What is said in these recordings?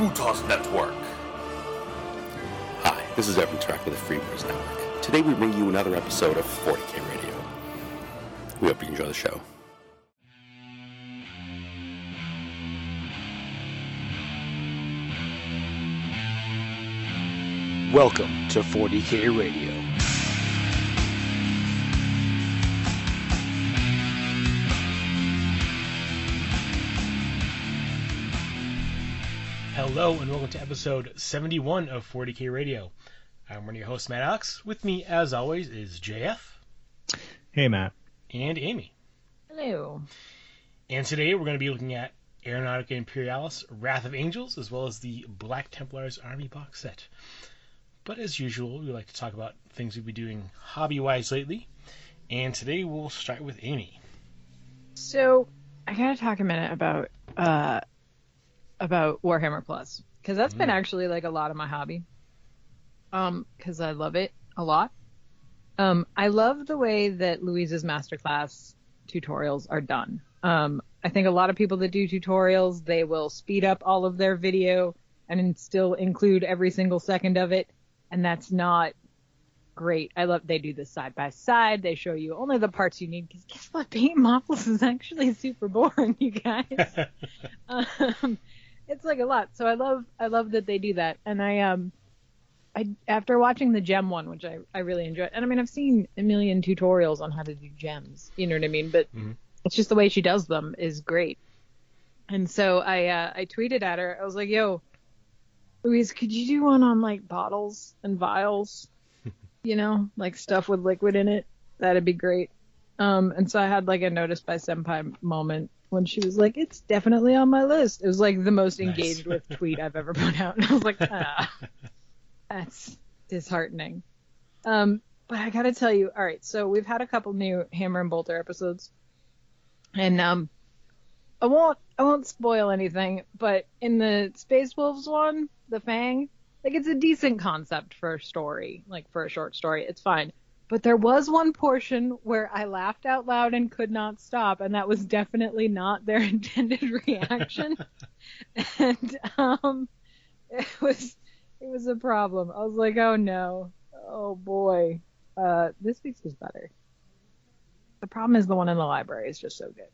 Freebooters Network. Hi, this is Evan Track with the Freebooters Network. Today we bring you another episode of 40K Radio. We hope you enjoy the show. Welcome to 40K Radio. Hello and welcome to episode 71 of 40K Radio. I'm one of your hosts, Matt Alex. With me, as always, is JF Hey, Matt. and Amy. Hello. And today we're going to be looking at Aeronautica Imperialis Wrath of Angels, as well as the Black Templars Army box set. But as usual, we like to talk about things we've been doing hobby wise lately. And today we'll start with Amy. So I gotta talk a minute about uh about Warhammer Plus because that's been Mm. actually like a lot of my hobby. Um, because I love it a lot. Um, I love the way that Louise's masterclass tutorials are done. Um, I think a lot of people that do tutorials they will speed up all of their video and still include every single second of it, and that's not great. I love they do this side by side. They show you only the parts you need. Because guess what, painting models is actually super boring, you guys. um, it's like a lot. So I love I love that they do that. And I um I after watching the gem one, which I I really enjoyed. And I mean I've seen a million tutorials on how to do gems. You know what I mean? But Mhm. it's just the way she does them is great. And so I uh, I tweeted at her. I was like, "Yo, Louise, could you do one on like bottles and vials? you know, like stuff with liquid in it. That'd be great. Um, and so I had like a notice by senpai moment when she was like, "It's definitely on my list." It was like the most Nice. engaged with tweet I've ever put out, and I was like, "Ah, that's disheartening." Um, but I gotta tell you, all right, so we've had a couple new Hammer and Bolter episodes, and um, I won't I won't spoil anything, but in the Space Wolves one, the Fang, like it's a decent concept for a story, like for a short story, it's fine. But there was one portion where I laughed out loud and could not stop, and that was definitely not their intended reaction. and um, it was it was a problem. I was like, oh no, oh boy, uh, this week's was better. The problem is the one in the library is just so good.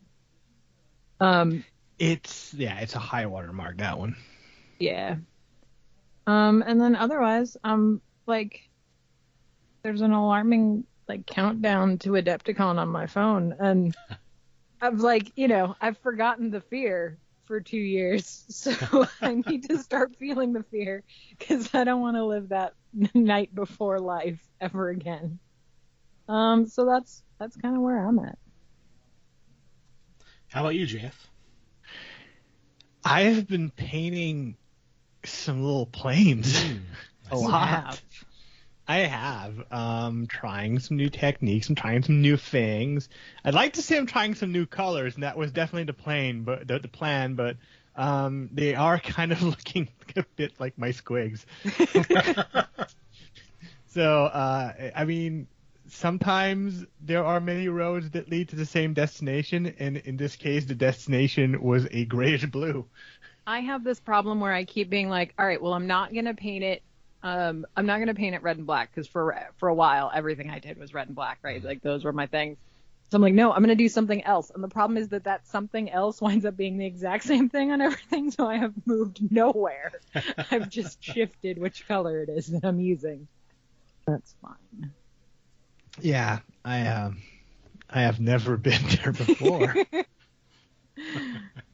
Um, It's yeah, it's a high water mark that one. yeah. Um, and then otherwise, um, like, there's an alarming like countdown to Adepticon on my phone, and I've like, you know, I've forgotten the fear for two years, so I need to start feeling the fear because I don't want to live that night before life ever again. Um, so that's that's kind of where I'm at. How about you, Jeff? I have been painting some little planes a You lot. have. I have. Um, trying some new techniques. I'm trying some new things. I'd like to say I'm trying some new colors, and that was definitely the plan. But the, the plan, but um, they are kind of looking a bit like my squigs. So, uh, I mean, sometimes there are many roads that lead to the same destination, and in this case, the destination was a grayish blue. I have this problem where I keep being like, all right, well, I'm not gonna paint it. Um, I'm not gonna paint it red and black because for for a while everything I did was red and black, right? Like those were my things. So I'm like, no, I'm gonna do something else. And the problem is that that something else winds up being the exact same thing on everything. So I have moved nowhere. I've just shifted which color it is that I'm using. That's fine. Yeah, I um, I have never been there before.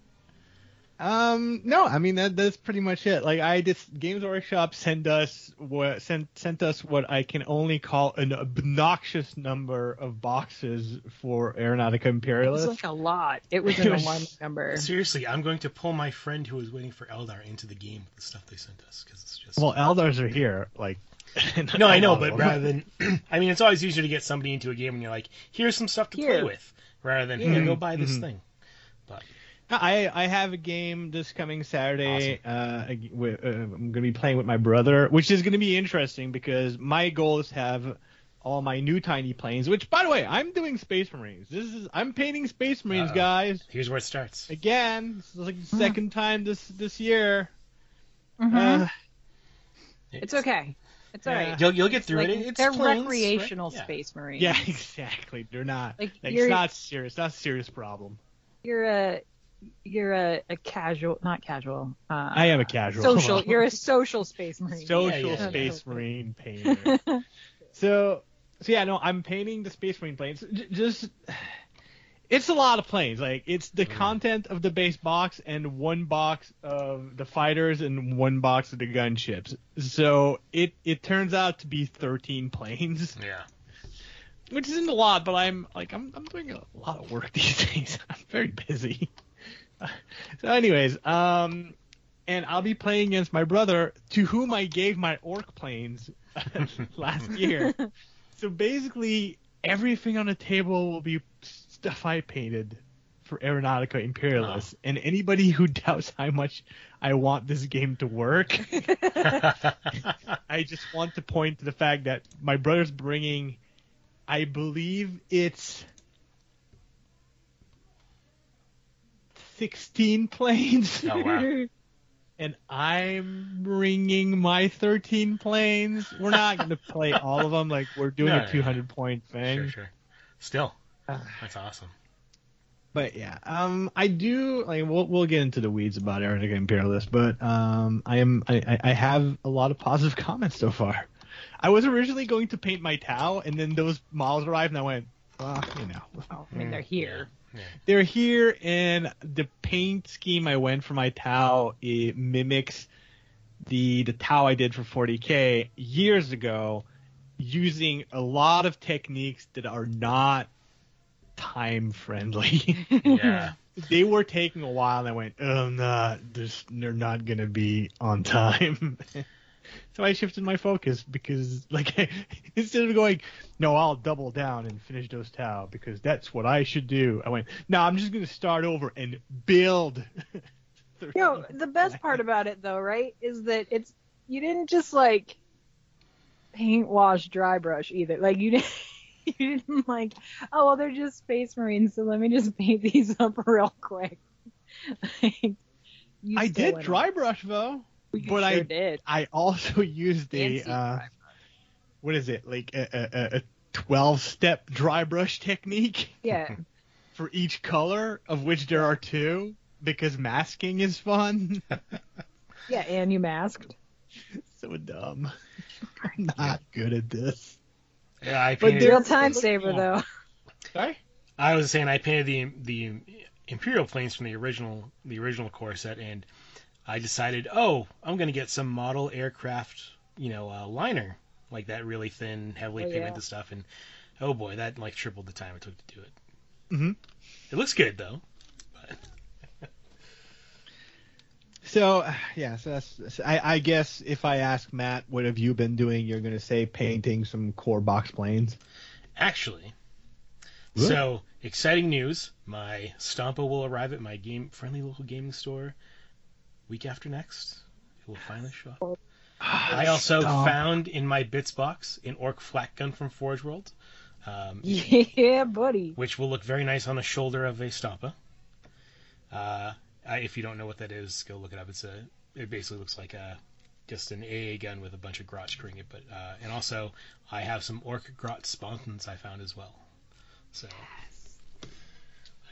um, no, I mean that that's pretty much it. Like I just Games Workshop sent us what sent sent us what I can only call an obnoxious number of boxes for Aeronautica Imperialis. It was like a lot. It was an It alarming number. Seriously, I'm going to pull my friend who was waiting for Eldar into the game with the stuff they sent us because it's just. well, Eldars are here, like. no, I know, but rather than, I mean, it's always easier to get somebody into a game when you're like, here's some stuff to play with, rather than here, go buy this Mhm. thing. But I I have a game this coming Saturday. Uh, with, uh, I'm gonna be playing with my brother, which is gonna be interesting because my goal is to have all my new tiny planes. Which, by the way, I'm doing Space Marines. This is I'm painting Space Marines, Uh-oh. guys. here's where it starts. Again, this is like the second time this this year. Mhm. Uh, it's okay. It's all yeah. right. You'll you'll get through Like, it. It's they're planes, right? recreational Yeah. space marines. yeah, exactly. They're not. Like, Like, it's not serious. Not a serious problem. You're a you're a, a casual, not casual. Uh, I am a casual. social. You're a social space marine. social Yeah, yeah, space yeah. marine painter. so, so yeah, no, I'm painting the space marine planes. J- just, it's a lot of planes. Like it's the content of the base box and one box of the fighters and one box of the gunships. So it it turns out to be 13 planes, Yeah. which isn't a lot, but I'm like I'm I'm doing a lot of work these days. I'm very busy. So, anyways, um, and I'll be playing against my brother, to whom I gave my orc planes last year. so basically, everything on the table will be stuff I painted for Aeronautica Imperialis, and anybody who doubts how much I want this game to work, I just want to point to the fact that my brother's bringing, I believe it's 16 planes. Oh wow. and I'm bringing my 13 planes. We're not going to play all of them like we're doing No, a no, no. 200 point thing. Sure, sure. Still, Uh, that's awesome. But yeah, um, I do like we'll we'll get into the weeds about Aeronautica Imperialis, but um, I am I, I- I have a lot of positive comments so far. I was originally going to paint my Tau, and then those models arrived, and I went, well, you know, Oh, I mean, mm. they're here. they're here, and the paint scheme I went for my Tau it mimics the the Tau I did for 40k years ago, using a lot of techniques that are not time friendly. Yeah. they were taking a while, and I went, oh, no, this, they're not gonna be on time. so I shifted my focus because, like, instead of going, no, I'll double down and finish those Tau because that's what I should do. I went, no, I'm just gonna start over and build. You know, the best part about it though, right, is that it's you didn't just like paint, wash, dry brush either. Like you didn't. You didn't like, oh well, they're just space marines, so let me just paint these up real quick. Like, I did dry brush though, You but sure I did. I also used a uh, what is it like a, a, a- a 12 step dry brush technique Yeah, for each color, of which there are two, because masking is fun. yeah, and you masked. so dumb. I'm not good at this. Yeah, I painted. there- Real time look- saver though. Sorry? I was saying I painted the the Imperial planes from the original the original core set, and I decided, oh, I'm gonna get some model aircraft, you know, uh, liner like that, really thin, heavily Oh, yeah. pigmented stuff, and oh boy, that like tripled the time it took to do it. Mhm. It looks good though. So yeah, so that's. I, I guess if I ask Matt, what have you been doing? You're gonna say painting some core box planes. Actually, Really? so exciting news! My Stompa will arrive at my game friendly local gaming store week after next. It will finally show up. I also Stop. found in my bits box an orc flak gun from Forge World, um, Yeah, buddy. which will look very nice on the shoulder of a Stompa. Uh, I, if you don't know what that is, go look it up. It's a it basically looks like a just an AA gun with a bunch of grot screwing it. But uh, and also I have some orc grot sponsons I found as well. So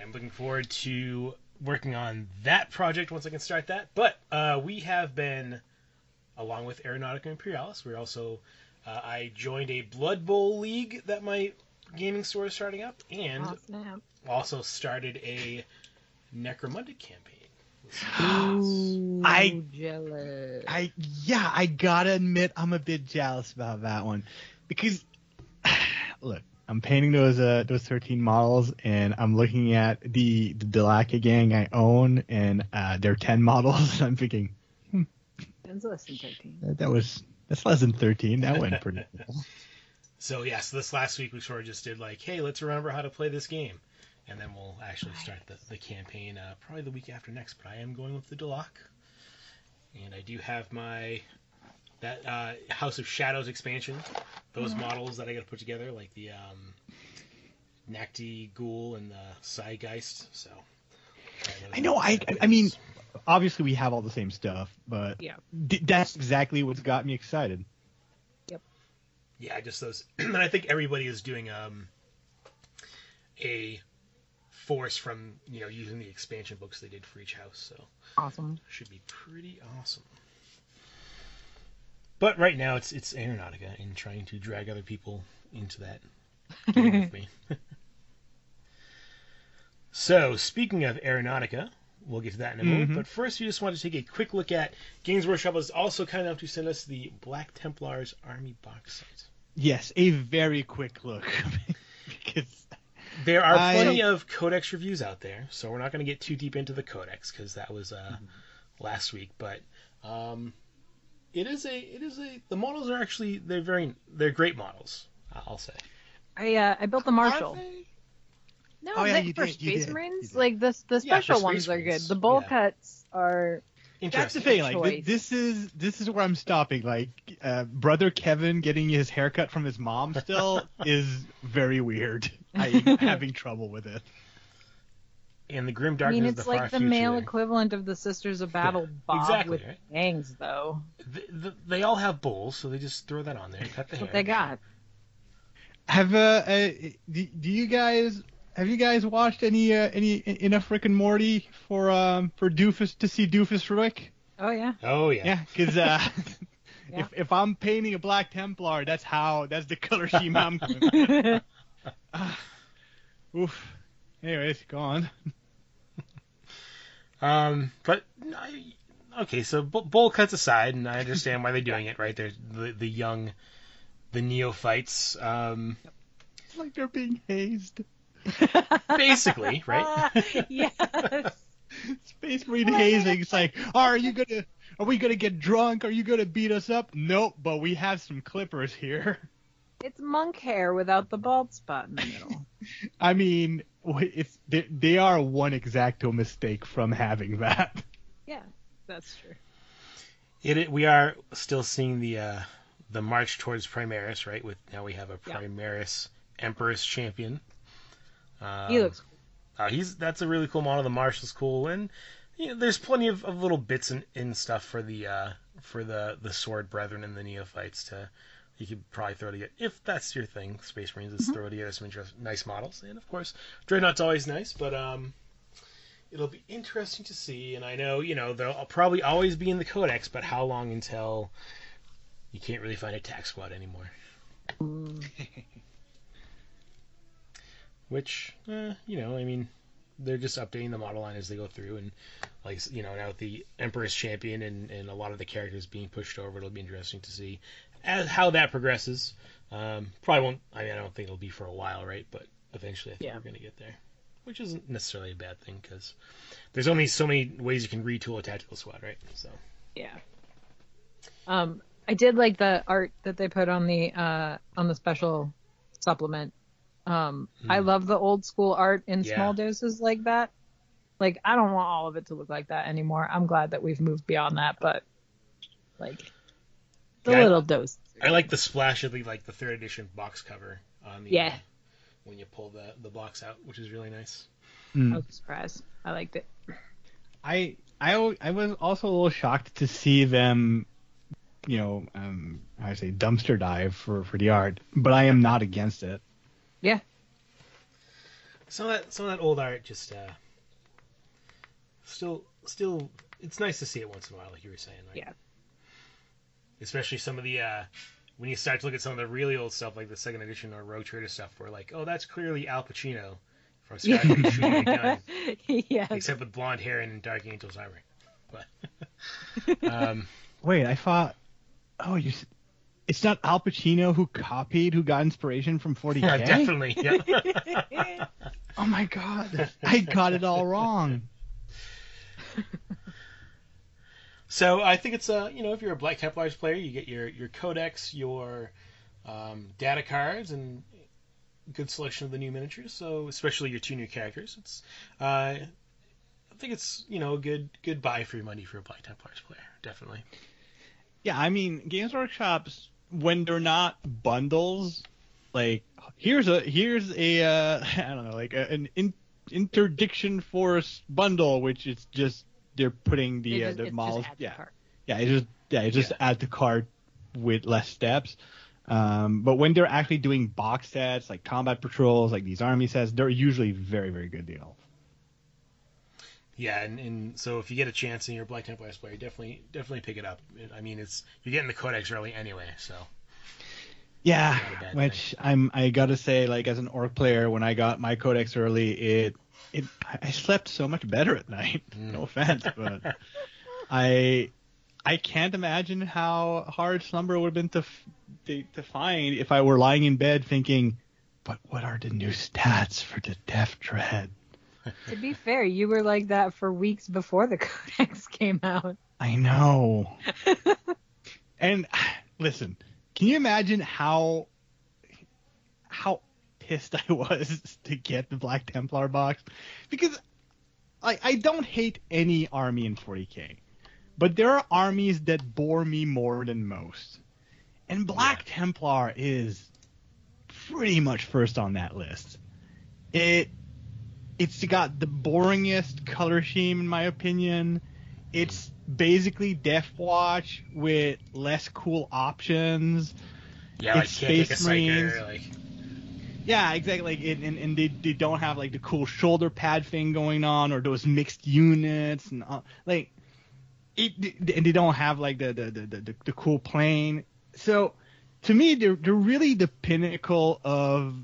I'm looking forward to working on that project once I can start that. But uh, we have been, along with Aeronautica Imperialis, we're also uh, I joined a Blood Bowl league that my gaming store is starting up, and Oh, also started a Necromunda campaign. Ooh, I- jealous. I yeah, I gotta admit I'm a bit jealous about that one because look, I'm painting those uh those 13 models and I'm looking at the the Delaque gang I own and uh they're 10 models and I'm thinking It's less than thirteen. that, that was that's less than 13. That went pretty well. So yeah, so this last week we sort of just did like, hey, let's remember how to play this game, and then we'll actually start the, the campaign uh, probably the week after next. But I am going with the Delaque, and I do have my that uh, House of Shadows expansion. Those models that I got to put together, like the um, Nacht-Ghoul and the Psygeist. So I know. I. I mean, obviously we have all the same stuff, but Yeah. d- that's exactly what's got me excited. Yep. Yeah, just those. and I think everybody is doing um, a force from you know using the expansion books they did for each house, so Awesome. should be pretty awesome. But right now it's it's Aeronautica and trying to drag other people into that game with me. so speaking of Aeronautica, we'll get to that in a moment. Mhm. But first, we just want to take a quick look at Games Workshop is also kind enough to send us the Black Templars Army box set. Yes, a very quick look because There are I- plenty of codex reviews out there, so we're not going to get too deep into the codex because that was uh, Mm-hmm. last week. But um, it is a it is a the models are actually they're very they're great models. I'll say. I uh, I built the Marshal. No, Oh, yeah, they- you for did, you Space did, Marines, you did. like the the special Space ones are good. The bowl yeah. cuts are That's the thing. Like th- this is this is where I'm stopping. Like uh, brother Kevin getting his haircut from his mom still is very weird. I'm having trouble with it. And the grim I darkness mean, of the it's far like the future. male equivalent of the Sisters of Battle Bob exactly, with right? bangs, though. Th- th- they all have bowls, so they just throw that on there, cut the That's hair. what they got. Have uh, uh do, do you guys have you guys watched any uh, any enough Rick and Morty for um for Doofus to see Doofus Rick? Oh yeah. Oh yeah. Yeah, because uh, Yeah. if if I'm painting a Black Templar, that's how that's the color scheme I'm going. with. Oof. Anyways, go on. Um, but I, okay, so bo- bowl cuts aside, and I understand why they're doing it. Right, there's the the young, the neophytes. Um, It's like they're being hazed. basically, right? yes. Space Marine hazing. It's like, are you gonna? Are we gonna get drunk? Are you gonna beat us up? Nope, but we have some clippers here. It's monk hair without the bald spot in the middle. I mean, it's they, they are one exacto mistake from having that. yeah, that's true. It, it we are still seeing the uh, the march towards Primaris, right? With now we have a Yeah. Primaris Emperor's champion. Um, He looks Uh, he's that's a really cool model. The Marshal's cool, and you know, there's plenty of, of little bits and, and stuff for the uh, for the the Sword Brethren and the Neophytes to you could probably throw together if that's your thing. Space Marines is throw together some interest, nice models, and of course Dreadnought's always nice, but um. It'll be interesting to see, and I know you know they'll probably always be in the Codex, but how long until you can't really find a tac squad anymore? Which, eh, you know, I mean, they're just updating the model line as they go through, and like you know, now with the Emperor's Champion and, and a lot of the characters being pushed over, it'll be interesting to see as how that progresses. Um, probably won't. I mean, I don't think it'll be for a while, right? But eventually, I think Yeah. we're going to get there, which isn't necessarily a bad thing because there's only so many ways you can retool a tactical squad, right? So Yeah. Um, I did like the art that they put on the uh on the special supplement. Um, I love the old school art in Hmm. Yeah. small doses like that. Like I don't want all of it to look like that anymore. I'm glad that we've moved beyond that, but like the Yeah, I- little dose. I like the splash of the like the third edition box cover on the Yeah. uh, when you pull the the box out, which is really nice. I was surprised. I liked it. I I I was also a little shocked to see them, you know, um, I say dumpster dive for for the art, but I am not against it. Yeah. Some of that some of that old art just uh still still it's nice to see it once in a while, like you were saying, right? Yeah. Especially some of the uh when you start to look at some of the really old stuff like the second edition or Rogue Trader stuff where like, oh that's clearly Al Pacino from Scotland shooting a gun. yes. Except with blonde hair and Dark Angel's armor. But um Wait, I thought, oh, you, it's not Al Pacino who copied, who got inspiration from 40k. yeah, definitely. Yeah. Oh my god, I got it all wrong. So I think it's uh you know if you're a Black Templars player, you get your your codex, your um, data cards, and good selection of the new miniatures. So especially your two new characters, it's uh, I think it's you know a good good buy for your money for a Black Templars player, definitely. Yeah, I mean, Games Workshops when they're not bundles, like here's a here's a uh, I don't know, like a, an in, interdiction force bundle, which is just they're putting the They uh, the it's models. yeah, cart. yeah, it's just yeah, it's just add the cart with less steps. Um, but when they're actually doing box sets like combat patrols, like these army sets, they're usually very very good deal. Yeah, and, and so if you get a chance and you're a Black Templars player, definitely definitely pick it up. I mean, it's you're getting the codex early anyway, so Yeah, Not a bad which I'm I gotta say, like as an orc player, when I got my codex early, it it I slept so much better at night. No offense, but I I can't imagine how hard slumber would have been to, to to find if I were lying in bed thinking, but what are the new stats for the Deff Dread? To be fair, you were like that for weeks before the codex came out. I know. and listen, can you imagine how pissed I was to get the Black Templar box? Because I I don't hate any army in 40k, but there are armies that bore me more than most. And Black Templar is pretty much first on that list. It it's got the boringest color scheme in my opinion. It's basically Death Watch with less cool options. yeah, like It's a Space Marines. psyker, like Yeah, exactly. Like, and, and, they, they don't have like the cool shoulder pad thing going on, or those mixed units, and uh, like, it, and they don't have like the the, the, the, the the cool plane. So, to me, they're they're really the pinnacle of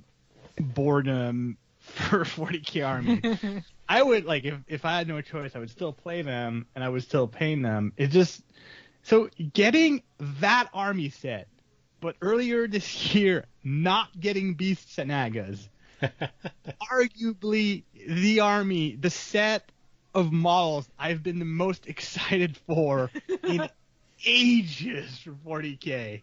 boredom for 40k army. I would like if if I had no choice, I would still play them and I would still paint them. It just so getting that army set, but earlier this year not getting Beast Snaggas. arguably the army, the set of models I've been the most excited for in ages for 40k.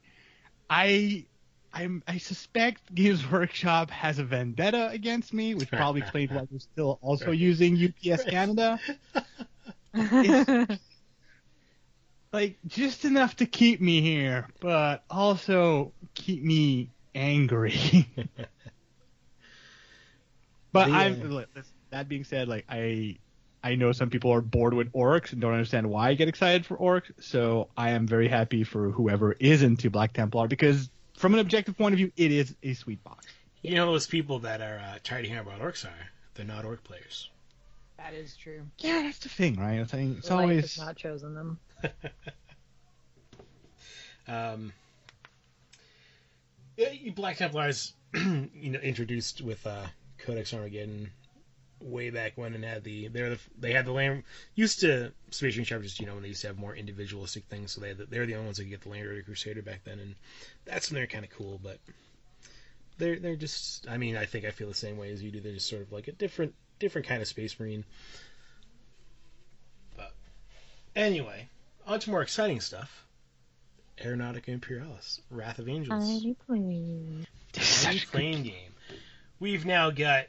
I I'm, I suspect Games Workshop has a vendetta against me, which probably explains why they're still also using UPS Canada. Like just enough to keep me here, but also keep me angry. but The, I'm li- listen, that being said, like I I know some people are bored with orcs and don't understand why I get excited for orcs, so I am very happy for whoever is into Black Templar because from an objective point of view, it is a sweet box. you know those people that are uh, tired of hearing about orcs are they're not orc players. that is true. Yeah, that's the thing, right? It's, like, it's Life always has not chosen them. Um, Black Templars, you know, introduced with uh, Codex Armageddon way back when, and had the they're the they had the land used to Space Marine chapters, you know, when they used to have more individualistic things, so they the, they're the only ones that could get the Land Raider Crusader back then, and that's when they're kind of cool, but they're they're just, I mean, I think I feel the same way as you do. They're just sort of like a different different kind of Space Marine. But anyway, on to more exciting stuff. Aeronautica Imperialis, Wrath of Angels, Tiny plane. tiny plane game. We've now got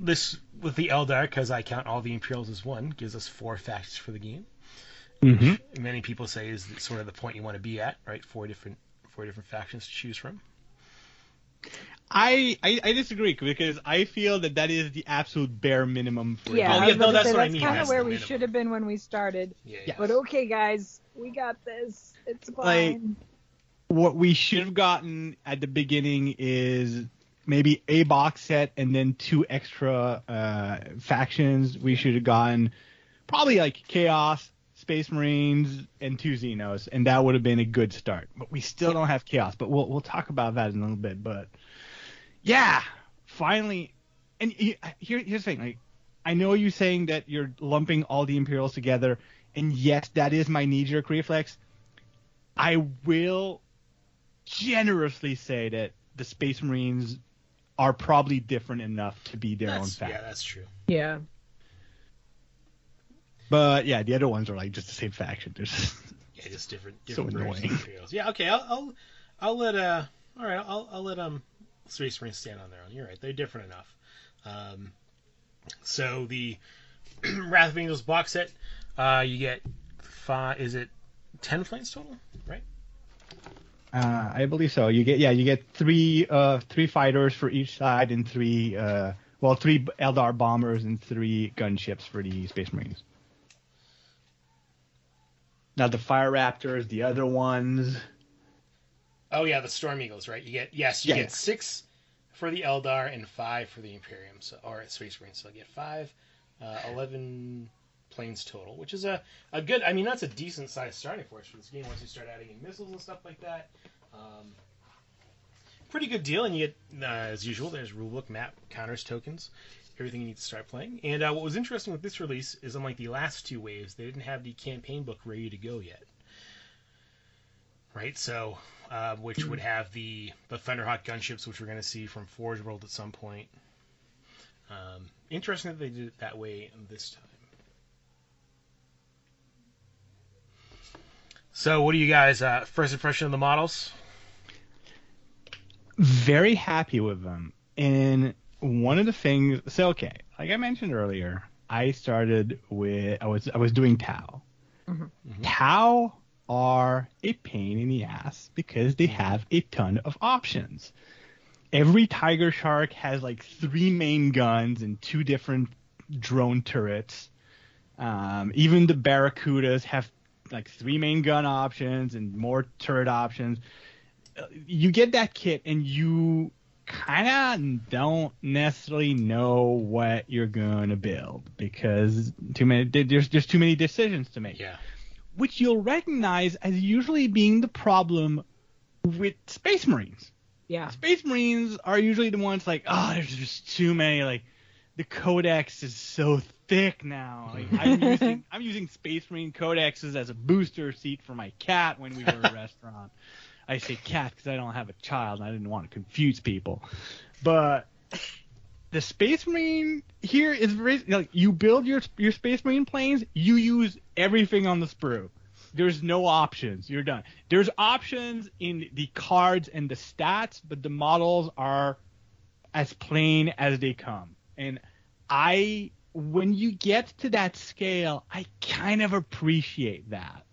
this with the Eldar, because I count all the Imperials as one, gives us four factions for the game. Mhm. Many people say is sort of the point you want to be at, right? Four different four different factions to choose from. I, I I disagree because I feel that that is the absolute bare minimum for Yeah, Oh, yeah, no, about that's say, what I mean, kind of where we should have been when we started. Yeah, Yeah. But okay, guys, we got this. It's fine. Like- fine. what we should have gotten at the beginning is maybe a box set and then two extra uh, factions. We should have gotten probably like Chaos, Space Marines, and two Xenos, and that would have been a good start. But we still don't have Chaos, but we'll we'll talk about that in a little bit. But yeah, finally, and he- here here's the thing. Like, I know you saying that you're lumping all the Imperials together, and yes, that is my knee-jerk reflex. I will generously say that the Space Marines are probably different enough to be their own faction. yeah, that's true. Yeah. But yeah, the other ones are like just the same faction. There's Yeah, just different So different versions of annoying. Imperials. Yeah, okay, I'll, I'll I'll let uh all right, I'll I'll let um Space Marines stand on their own. You're right, they're different enough. Um, so the Wrath of Angels box set, uh, you get five. Is it ten planes total? Right. uh, I believe so. You get yeah, you get three uh three fighters for each side and three uh well three Eldar bombers and three gunships for the Space Marines. Now the Fire Raptors, the other ones. Oh yeah, the Storm Eagles, right? You get yes, you Yeah, get yeah. six for the Eldar and five for the Imperium, so or Space Marines. So I get five, uh, eleven planes total, which is a, a good. I mean, that's a decent sized starting force for this game once you start adding in missiles and stuff like that. Um, pretty good deal, and you get uh, as usual. There's rulebook, map, counters, tokens, everything you need to start playing. And uh, what was interesting with this release is, unlike the last two waves, they didn't have the campaign book ready to go yet. Right, so uh, which would have the the Thunderhawk gunships, which we're going to see from Forge World at some point. Um, interesting that they did it that way this time. So, what do you guys uh, first impression of the models? very happy with them. And one of the things, so okay, like I mentioned earlier, I started with I was I was doing Tau. Mhm. Tau are a pain in the ass because they have a ton of options. Every Tiger Shark has like three main guns and two different drone turrets. Um, even the Barracudas have like three main gun options and more turret options you get that kit and you kind of don't necessarily know what you're going to build because too many there's just too many decisions to make Yeah, which you'll recognize as usually being the problem with space marines. Yeah. space marines are usually the ones like oh there's just too many like the codex is so thick now. Like i'm using i'm using space marine codexes as a booster seat for my cat when we go to a restaurant. I say cat because i don't have a child and i didn't want to confuse people. But the space marine here is like you build your your space marine planes you use everything on the sprue. There's no options. You're done. There's options in the cards and the stats but the models are as plain as they come. And i when you get to that scale i kind of appreciate that.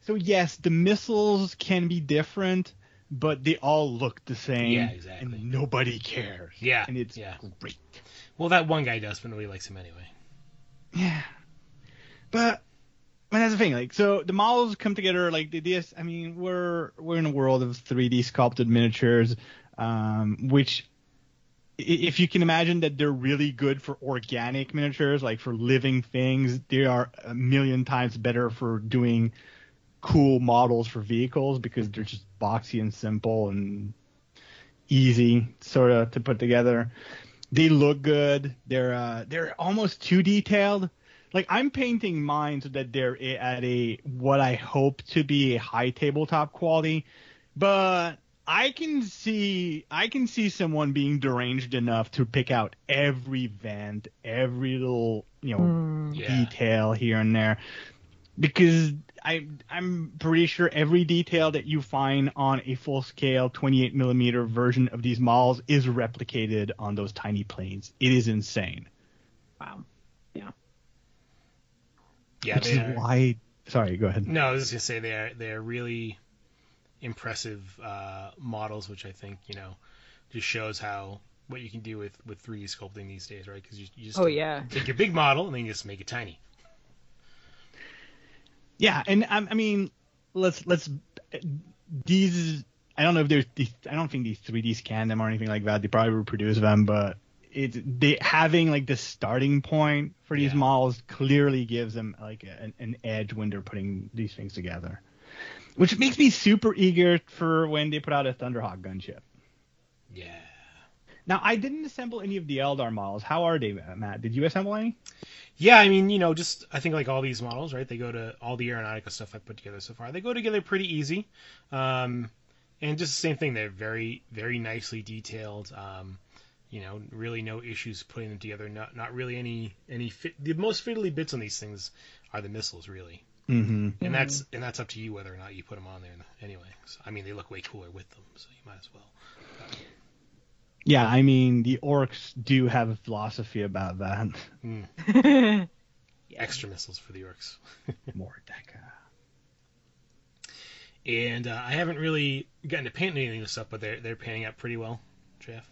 So yes the missiles can be different but they all look the same Yeah, exactly. and nobody cares Yeah, and it's yeah. great well, that one guy does, but nobody likes him anyway. Yeah. But mean, that's the thing. Like, so the models come together. Like the DS. I mean, we're we're in a world of 3D sculpted miniatures, um, which, if you can imagine that they're really good for organic miniatures, like for living things, they are a million times better for doing cool models for vehicles because they're just boxy and simple and easy sort of to put together. They look good. They're uh, they're almost too detailed. Like I'm painting mine so that they're at a what I hope to be a high tabletop quality, but I can see I can see someone being deranged enough to pick out every vent, every little you know Mm. Yeah. detail here and there because I I'm pretty sure every detail that you find on a full scale 28 millimeter version of these models is replicated on those tiny planes. It is insane. Wow. Yeah, Yeah. which is are- why. Sorry, go ahead. No, I was just gonna say they're they're really impressive uh, models, which I think you know just shows how what you can do with with 3D sculpting these days, right? Because you, you just Oh yeah. take your big model and then you just make it tiny. Yeah, and um, I mean, let's let's these. I don't know if there's these. I don't think these 3D scan them or anything like that. They probably reproduce them, but it's they having like the starting point for these Yeah. models clearly gives them like an, an edge when they're putting these things together, which makes me super eager for when they put out a Thunderhawk gunship. Yeah. Now, I didn't assemble any of the Eldar models. How are they, Matt? Did you assemble any? Yeah, I mean, you know, just I think like all these models, right? They go to all the aeronautica stuff I put together so far. They go together pretty easy, um, and just the same thing. They're very, very nicely detailed. Um, you know, really no issues putting them together. Not, not really any, any. Fit, the most fiddly bits on these things are the missiles, really, Mm-hmm. and that's and that's up to you whether or not you put them on there. Anyway, so, I mean, they look way cooler with them, so you might as well. Yeah, I mean, the orcs do have a philosophy about that. Mm, extra missiles for the orcs. More Dakka. And uh, I haven't really gotten to paint any of this stuff, but they're they're painting up pretty well, Jeff.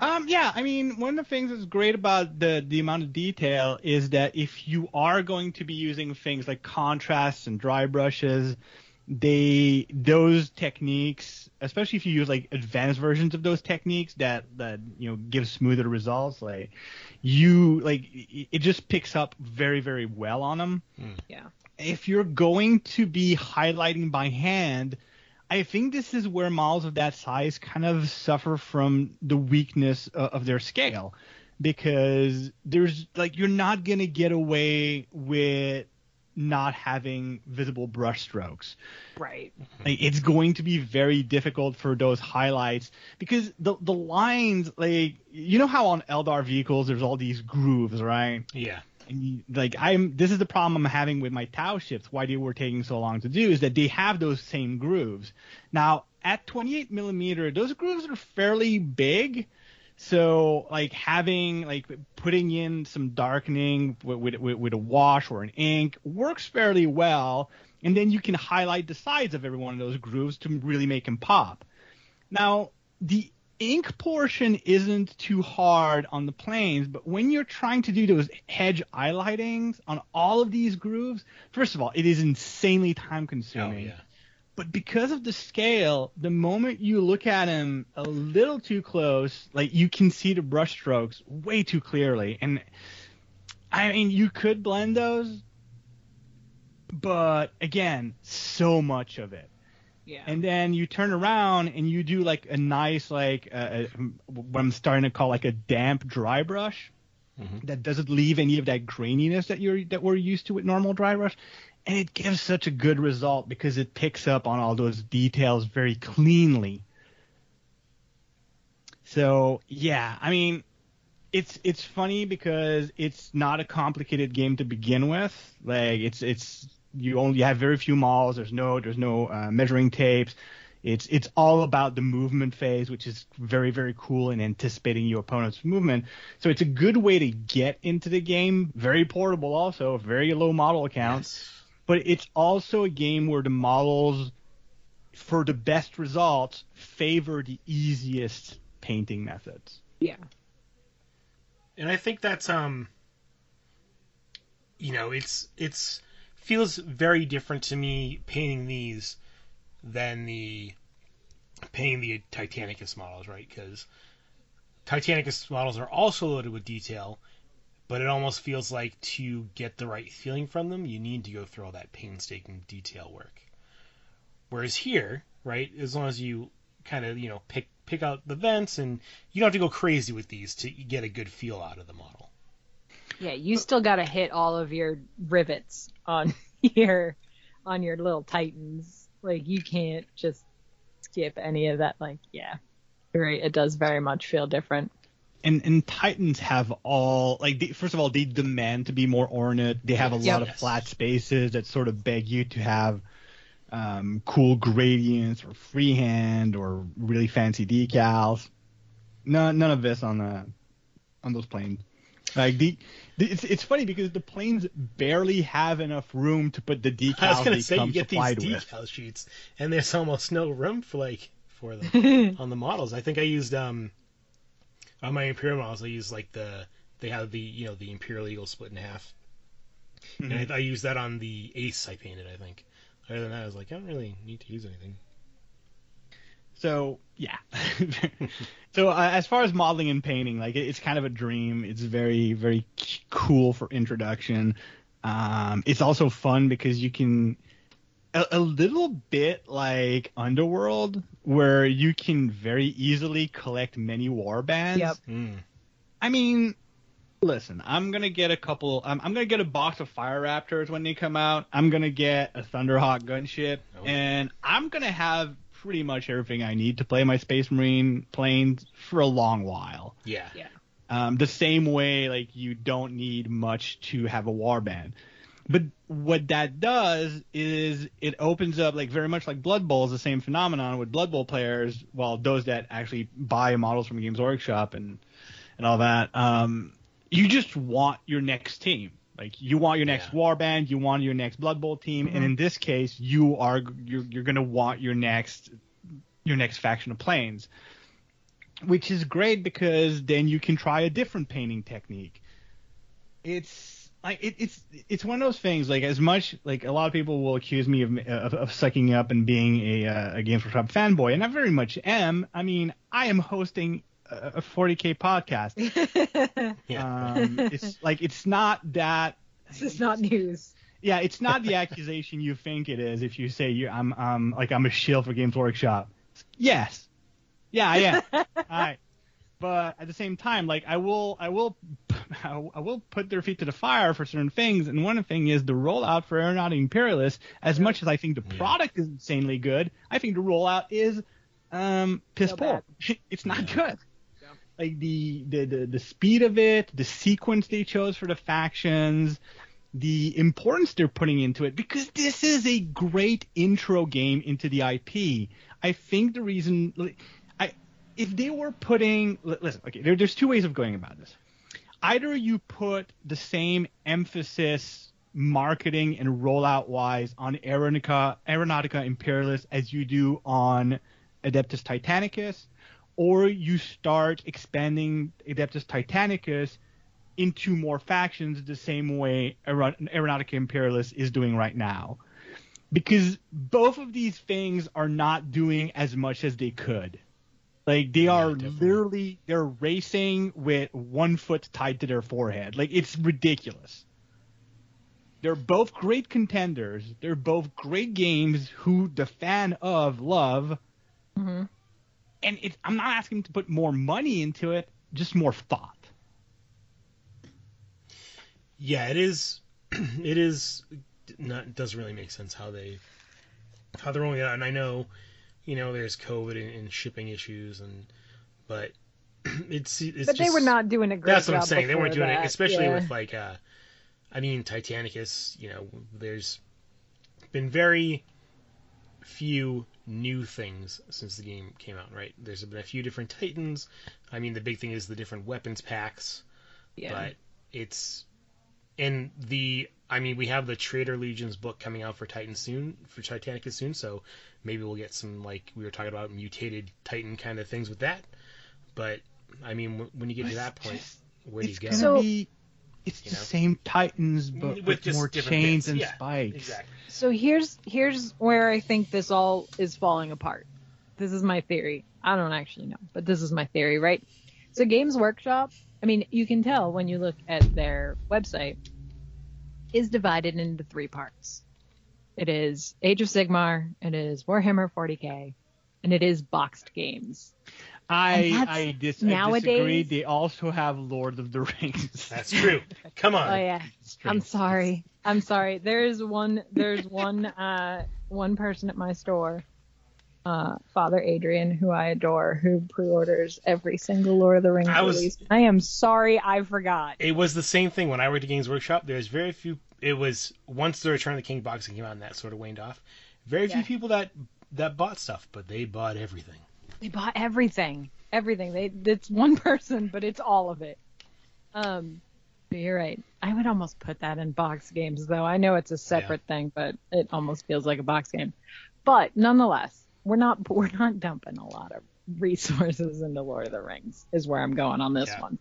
Um, yeah, I mean, one of the things that's great about the the amount of detail is that if you are going to be using things like contrasts and dry brushes, they those techniques, especially if you use like advanced versions of those techniques that that you know give smoother results, like you like it just picks up very very well on them. Hmm. Yeah. If you're going to be highlighting by hand, I think this is where models of that size kind of suffer from the weakness of, of their scale because there's like you're not going to get away with not having visible brush strokes. Right. Like, it's going to be very difficult for those highlights because the the lines like you know how on Eldar vehicles there's all these grooves, right? Yeah. And you, like I'm, this is the problem I'm having with my Tau ships. Why they were taking so long to do is that they have those same grooves. Now at 28 millimeter, those grooves are fairly big. So like having like putting in some darkening with, with, with a wash or an ink works fairly well, and then you can highlight the sides of every one of those grooves to really make them pop. Now the ink portion isn't too hard on the planes, but when you're trying to do those hedge highlightings on all of these grooves, first of all, it is insanely time Oh consuming. yeah. But because of the scale, the moment you look at him a little too close, like you can see the brush strokes way too clearly. And I mean, you could blend those, but again, so much of it. Yeah. And then you turn around and you do like a nice, like, uh, uh, what I'm starting to call like a damp dry brush that doesn't leave any of that graininess that you're that we're used to with normal dry brush. And it gives such a good result because it picks up on all those details very cleanly. So yeah, I mean, it's it's funny because it's not a complicated game to begin with. Like it's it's you only have very few models. There's no there's no uh, measuring tapes. It's it's all about the movement phase, which is very very cool in anticipating your opponent's movement. So it's a good way to get into the game. Very portable, also very low model count. Yes. But it's also a game where the models, for the best results, favor the easiest painting methods. yeah. and I think that's um you know it's it's feels very different to me painting these than the painting the Titanicus models, right? Because Titanicus models are also loaded with detail, but it almost feels like to get the right feeling from them, you need to go through all that painstaking detail work. Whereas here, right, as long as you kind of you know pick pick out the vents and you don't have to go crazy with these to get a good feel out of the model. Yeah, you still got to hit all of your rivets on your on your little titans. Like you can't just skip any of that. Like, yeah, right. It does very much feel different. And and Titans have all like they, first of all they demand to be more ornate. They have a Yep. lot of flat spaces that sort of beg you to have um, cool gradients or freehand or really fancy decals. None none of this on the on those planes. Like the, the it's it's funny because the planes barely have enough room to put the decals I was gonna say you get these supplied with. sheets, and there's almost no room for like for them on the models. I think I used um on my Imperial models. I use like the they have the you know the Imperial Eagle split in half, Mm-hmm. and I, I used that on the Ace I painted. I think. Other than that, I was like, I don't really need to use anything. So yeah. so uh, as far as modeling and painting, like it, it's kind of a dream. It's very very c- cool for introduction. Um, it's also fun because you can a, a little bit like Underworld, where you can very easily collect many war bands. Yep. Mm. I mean, listen, I'm gonna get a couple. I'm, I'm gonna get a box of Fire Raptors when they come out. I'm gonna get a Thunderhawk gunship, Oh. and I'm gonna have pretty much everything I need to play my Space Marine planes for a long while. Yeah. Yeah. Um, the same way, like you don't need much to have a warband. But what that does is it opens up, like very much like Blood Bowl is the same phenomenon with Blood Bowl players. Well, those that actually buy models from Games Workshop and and all that. Um, you just want your next team. Like you want your next Yeah. warband, you want your next Blood Bowl team, and in this case, you are you're, you're gonna want your next your next faction of planes. which is great because then you can try a different painting technique. It's like it, it's it's one of those things. Like as much like a lot of people will accuse me of of, of sucking up and being a uh, a Games Workshop fanboy, and I very much am. I mean, I am hosting a, a 40k podcast. Yeah. Um, it's like it's not that. this is not news. Yeah, it's not the accusation you think it is if you say you I'm um like I'm a shill for Games Workshop. Yes. Yeah, I am. All right. But at the same time, like I will I will I will put their feet to the fire for certain things, and one thing is the rollout for Aeronautica Imperialis. As much as I think the Yeah. product is insanely good, I think the rollout is um piss So poor. it's not Yeah. good. Like the, the the the speed of it, the sequence they chose for the factions, the importance they're putting into it because this is a great intro game into the IP. I think the reason like, I if they were putting listen, okay, there, there's two ways of going about this. Either you put the same emphasis marketing and rollout wise on Aeronautica, Aeronautica Imperialis as you do on Adeptus Titanicus, or you start expanding Adeptus Titanicus into more factions the same way Aeron- Aeronautica Imperialis is doing right now. Because both of these things are not doing as much as they could. Like they Yeah, are definitely. literally they're racing with one foot tied to their forehead. Like it's ridiculous. They're both great contenders. They're both great games who the fan of love. Mhm. And it's, I'm not asking to put more money into it, just more thought. Yeah, it is. It is. Not doesn't really make sense how they how they're rolling it out. And I know, you know, there's COVID and, and shipping issues, and but it's it's But they were not doing a great That's what I'm saying. They weren't doing it, especially Yeah. with like, uh, I mean, Titanicus. You know, there's been very few new things since the game came out. Right? There's been a few different Titans. I mean, the big thing is the different weapons packs. Yeah. But it's and the. I mean, we have the Traitor Legions book coming out for Titan soon, for Titanicus soon. So maybe we'll get some like we were talking about mutated Titan kind of things with that. But I mean, w- when you get to that point, where do you it's go? gonna So- be it's You the know? same Titans, but With with, more chains bits. and Yeah, spikes. Exactly. So here's here's where I think this all is falling apart. This is my theory. I don't actually know, but this is my theory, right? So Games Workshop, I mean, you can tell when you look at their website, is divided into three parts. It is Age of Sigmar, it is Warhammer 40k, and it is boxed games. I I, dis- nowadays- I disagree. They also have Lord of the Rings. That's true. Come on. Oh yeah. I'm sorry. I'm sorry. There's one. There's one. Uh, one person at my store, uh, Father Adrian, who I adore, who pre-orders every single Lord of the Rings I was- release. I am sorry, I forgot. It was the same thing when I worked at Games Workshop. There's very few. It was once the Return of the King boxing came out and that sort of waned off. Very few people that that bought stuff, but they bought everything. They bought everything. Everything. They. It's one person, but it's all of it. Um. but You're right. I would almost put that in box games, though. I know it's a separate thing, but it almost feels like a box game. But nonetheless, we're not we're not dumping a lot of resources into Lord of the Rings. Is where I'm going on this Yeah. one.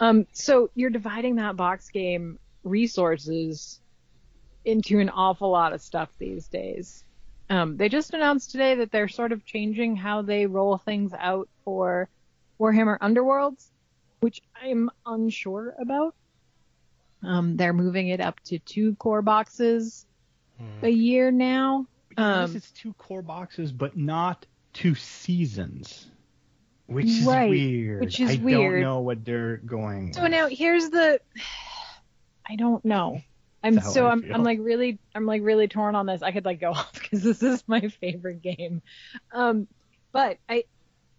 Um. So you're dividing that box game resources into an awful lot of stuff these days. Um, they just announced today that they're sort of changing how they roll things out for Warhammer Underworlds, which I'm unsure about. Um, they're moving it up to two core boxes a year now. Yes, Um, it's two core boxes, but not two seasons, which is Right, weird. which is I don't know what they're going. So with. now here's the I don't know. I'm so I I'm. I'm like really I'm like really torn on this. I could like go off because this is my favorite game. Um but I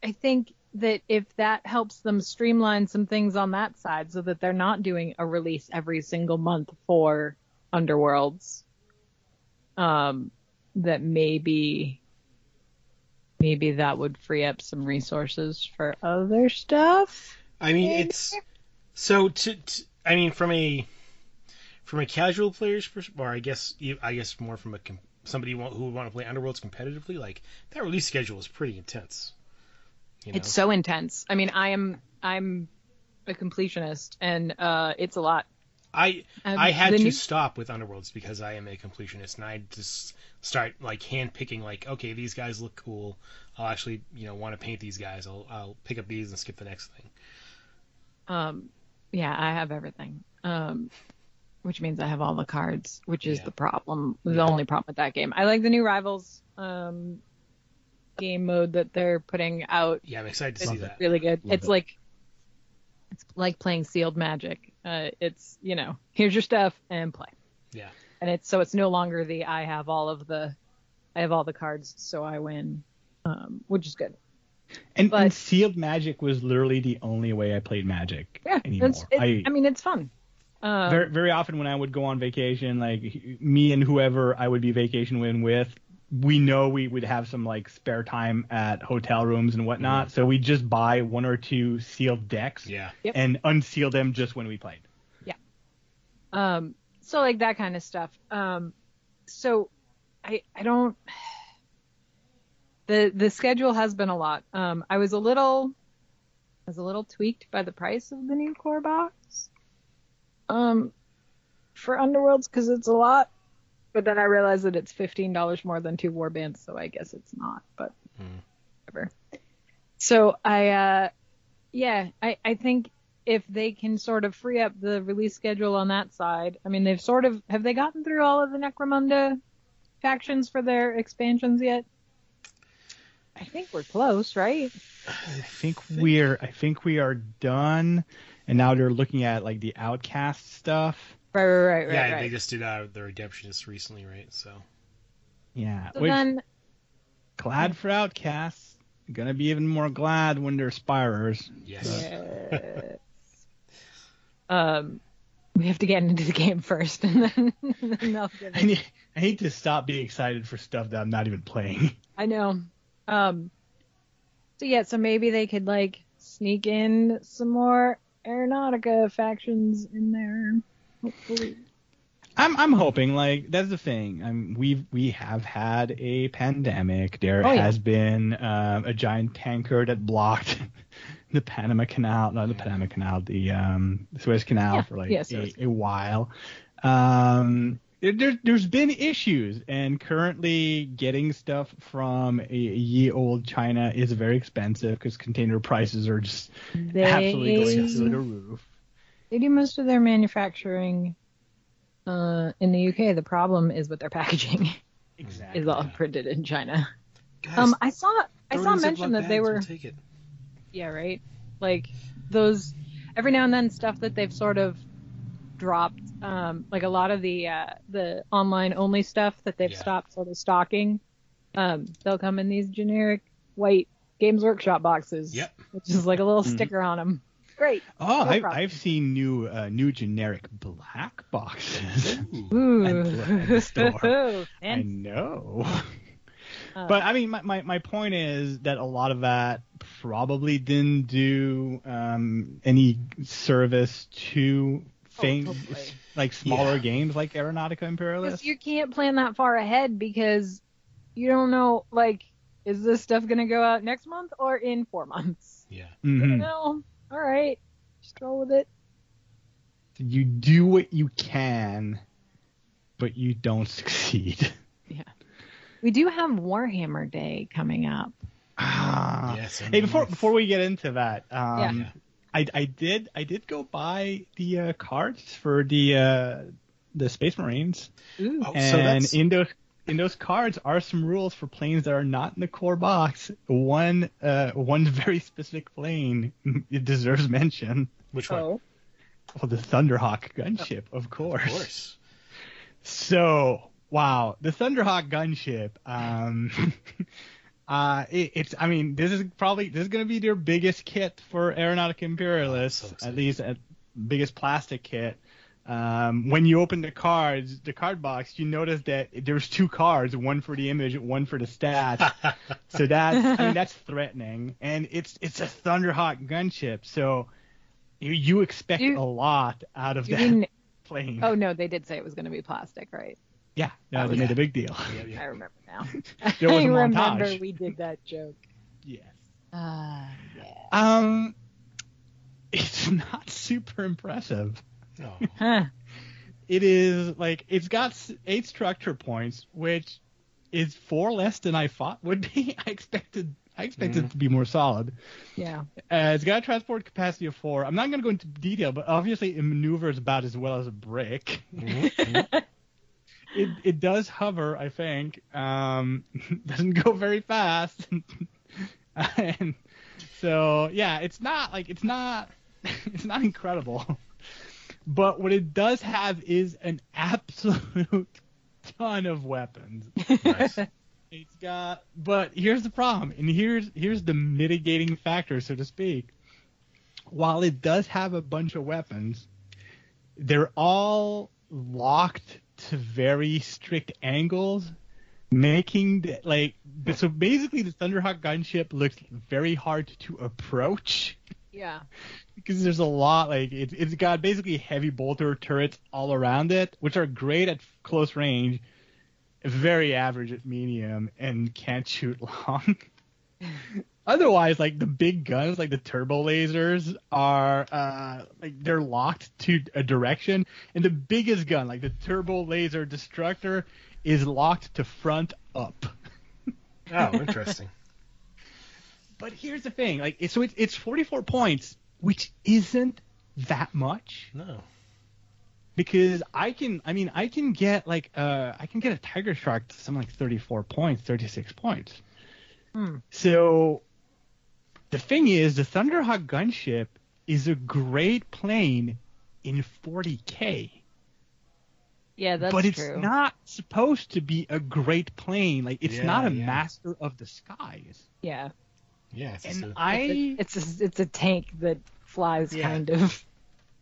I think that if that helps them streamline some things on that side so that they're not doing a release every single month for Underworlds um that maybe maybe that would free up some resources for other stuff. I mean, Maybe. it's so to, to. I mean, from a from a casual player's perspective, or I guess I guess more from a somebody who would want to play Underworlds competitively, like that release schedule is pretty intense. You know? It's so intense. I mean, I am I'm a completionist, and uh, it's a lot. I Um, I had to new- stop with Underworlds because I am a completionist, and I just start like hand picking. Like, okay, these guys look cool. I'll actually, you know, want to paint these guys. I'll I'll pick up these and skip the next thing. Um, yeah, I have everything. Um, which means I have all the cards, which is Yeah. the problem. The Yeah. only problem with that game. I like the new Rivals um, game mode that they're putting out. Yeah, I'm excited to It's see that. really good. Love it's it. like it's like playing sealed magic. Uh, it's you know, here's your stuff and play. Yeah. And it's so it's no longer the I have all of the I have all the cards, so I win, um, which is good. And, But- and sealed magic was literally the only way I played magic Yeah, anymore. it's, it, I, I, mean it's fun. Um, very very often when I would go on vacation, like me and whoever I would be vacationing with, we know we would have some like spare time at hotel rooms and whatnot, so we just buy one or two sealed decks Yeah. Yep. and unseal them just when we played. Yeah. Um, so like that kind of stuff. Um, so I I don't. The the schedule has been a lot. Um, I was a little, I was a little tweaked by the price of the new core box. Um, for Underworlds because it's a lot, but then I realized that it's fifteen dollars more than two warbands, so I guess it's not. But Hmm. whatever. So I, uh, yeah, I I think if they can sort of free up the release schedule on that side, I mean, they've sort of have they gotten through all of the Necromunda factions for their expansions yet? I think we're close, right? I think we're I think we are done, and now they're looking at like the outcast stuff. Right, right, right, right. yeah, right. they just did uh, the Redemptionist recently, right? So Yeah, so which then, glad for outcasts. Gonna be even more glad when they're Spyrers. yes. yes. Um, we have to get into the game first, and then, then they'll give I need, I need to stop being excited for stuff that I'm not even playing. I know. Um, so yeah, so maybe they could like sneak in some more Aeronautica factions in there. Hopefully. I'm I'm hoping like that's the thing. Um, we we have had a pandemic. There Oh, yeah. has been um, a giant tanker that blocked the Panama Canal, not the Panama Canal, the um, Suez Canal Yeah, for like yeah, a, Suez. a while. Um, there, there, there's been issues, and currently getting stuff from a, ye old China is very expensive because container prices are just They, absolutely going through the roof. they do most of their manufacturing uh, in the UK. The problem is with their packaging Exactly. is all printed in China. Guys, Um, I saw I saw mention that they were take it. Yeah right like those every now and then stuff that they've sort of dropped um like a lot of the uh the online only stuff that they've Yeah. stopped sort of stocking um they'll come in these generic white games workshop boxes Yep. which is like a little Mhm. sticker on them great Oh, No I've. I've seen new uh, new generic black boxes. Ooh. at the store. I know. Uh, But I mean, my, my, my point is that a lot of that probably didn't do um, any service to things Oh, totally. like smaller Yeah. games like Aeronautica Because Imperialis. you can't plan that far ahead because you don't know like is this stuff gonna go out next month or in four months Yeah. Mhm. no all right just go with it You do what you can, but you don't succeed. We do have Warhammer Day coming up. Ah. Yes. Hey, before before we get into that, um, Yeah. Yeah. I I did I did go buy the uh, cards for the uh, the Space Marines, Ooh. Oh, so and in those in those cards are some rules for planes that are not in the core box. One uh one very specific plane it deserves mention. which one? Oh. Well, the Thunderhawk gunship, of course. Of course. So, wow, the Thunderhawk gunship. Um, uh, it, it's. I mean, this is probably this is going to be their biggest kit for Aeronautica Imperialis, so at least at biggest plastic kit. Um, when you open the cards, the card box, you notice that there's two cards, one for the image, one for the stats. so that's, I mean, that's threatening, and it's it's a Thunderhawk gunship, so you you expect You- a lot out of You that mean? plane. Oh no, they did say it was going to be plastic, right? Yeah, no, Oh, they yeah. made a big deal. Yeah, I remember now. There was I a remember montage. we did that joke. Yes. Uh, yeah. Um, it's not super impressive. Oh. Huh. It is like it's got eight structure points, which is four less than I thought would be. I expected I expected it to be more solid. Yeah. Uh, it's got a transport capacity of four. I'm not going to go into detail, but obviously it maneuvers about as well as a brick. Mhm. It it does hover, I think. Um, doesn't go very fast. and so yeah, it's not like it's not it's not incredible. But what it does have is an absolute ton of weapons. nice. It's got, but here's the problem, and here's here's the mitigating factor, so to speak. While it does have a bunch of weapons, they're all locked to very strict angles, making the, like so basically the Thunderhawk gunship looks very hard to approach Yeah. because there's a lot like it, it's got basically heavy bolter turrets all around it, which are great at close range, very average at medium, and can't shoot long. Otherwise, like the big guns, like the turbo lasers, are uh, like they're locked to a direction, and the biggest gun, like the turbo laser destructor, is locked to front up. Oh, interesting. But here's the thing, like so it's, it's 44 points, which isn't that much. No. because I can I mean I can get like uh I can get a Tiger Shark to something like 34 points, 36 points. Hmm. So the thing is the Thunderhawk gunship is a great plane in 40k, Yeah, that's but it's true. not supposed to be a great plane. Like it's Yeah, not a yeah. master of the skies. yeah. Yeah. It's And just a- I It's a, it's a tank that flies Yeah. kind of.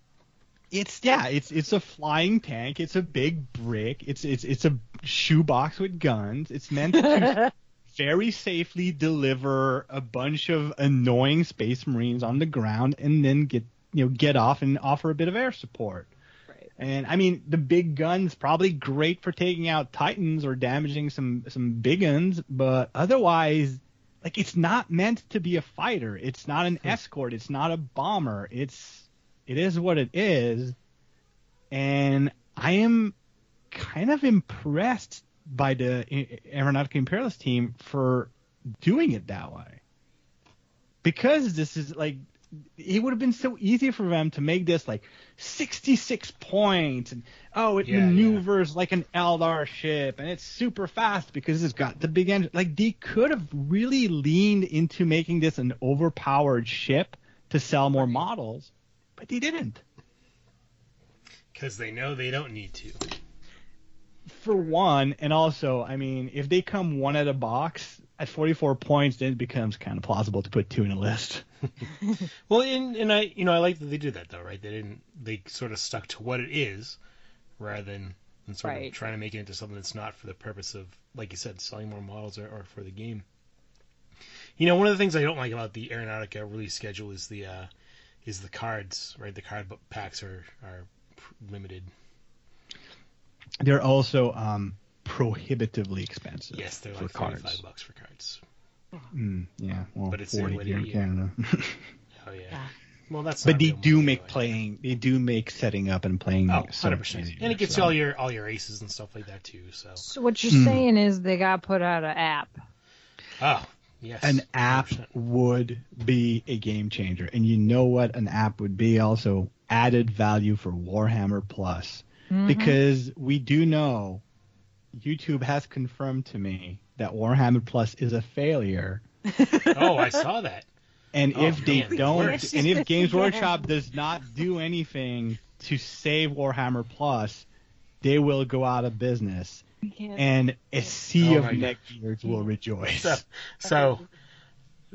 it's yeah, it's it's a flying tank. It's a big brick. It's it's it's a shoebox with guns. It's meant to very safely deliver a bunch of annoying space marines on the ground and then get you know get off and offer a bit of air support. right. And I mean the big guns probably great for taking out titans or damaging some some big guns, but otherwise like it's not meant to be a fighter. It's not an hmm. escort. It's not a bomber. It's it is what it is. And I am kind of impressed by the I- Aeronautica Imperialis team for doing it that way. Because this is like it would have been so easy for them to make this like 66 points and oh it Yeah, maneuvers like an Eldar ship and it's super fast because it's got the big engine like they could have really leaned into making this an overpowered ship to sell more models but they didn't Because they know they don't need to. For one and also I mean if they come one at a box at 44 points then it becomes kind of plausible to put two in a list Well, and, and I, you know, I like that they did that though, right? They didn't, they sort of stuck to what it is, rather than, than sort Right. of trying to make it into something that's not for the purpose of, like you said, selling more models or, or for the game. You know, one of the things I don't like about the Aeronautica release schedule is the, uh, is the cards, right? The card packs are are limited. They're also um prohibitively expensive Yes, they're for like cards thirty-five bucks for cards. Mm, yeah, well, But it's 40 here in linear. Canada. Oh yeah. Yeah. Well, that's. but they do make anyway. playing, they do make setting up and playing Oh, 100 percent. easier, And it gets so. you all your all your aces and stuff like that too. So. So what you're Hmm. saying is they got put out an app. Oh yes. An app 100%. would be a game changer, and you know what an app would be also added value for Warhammer Plus, Mm-hmm. because we do know YouTube has confirmed to me that Warhammer Plus is a failure. Oh, I saw that. And Oh, if they man. don't, Yes. and if Games Yeah. Workshop does not do anything to save Warhammer Plus, they will go out of business, and a sea Oh of my neckbeards will rejoice. So, so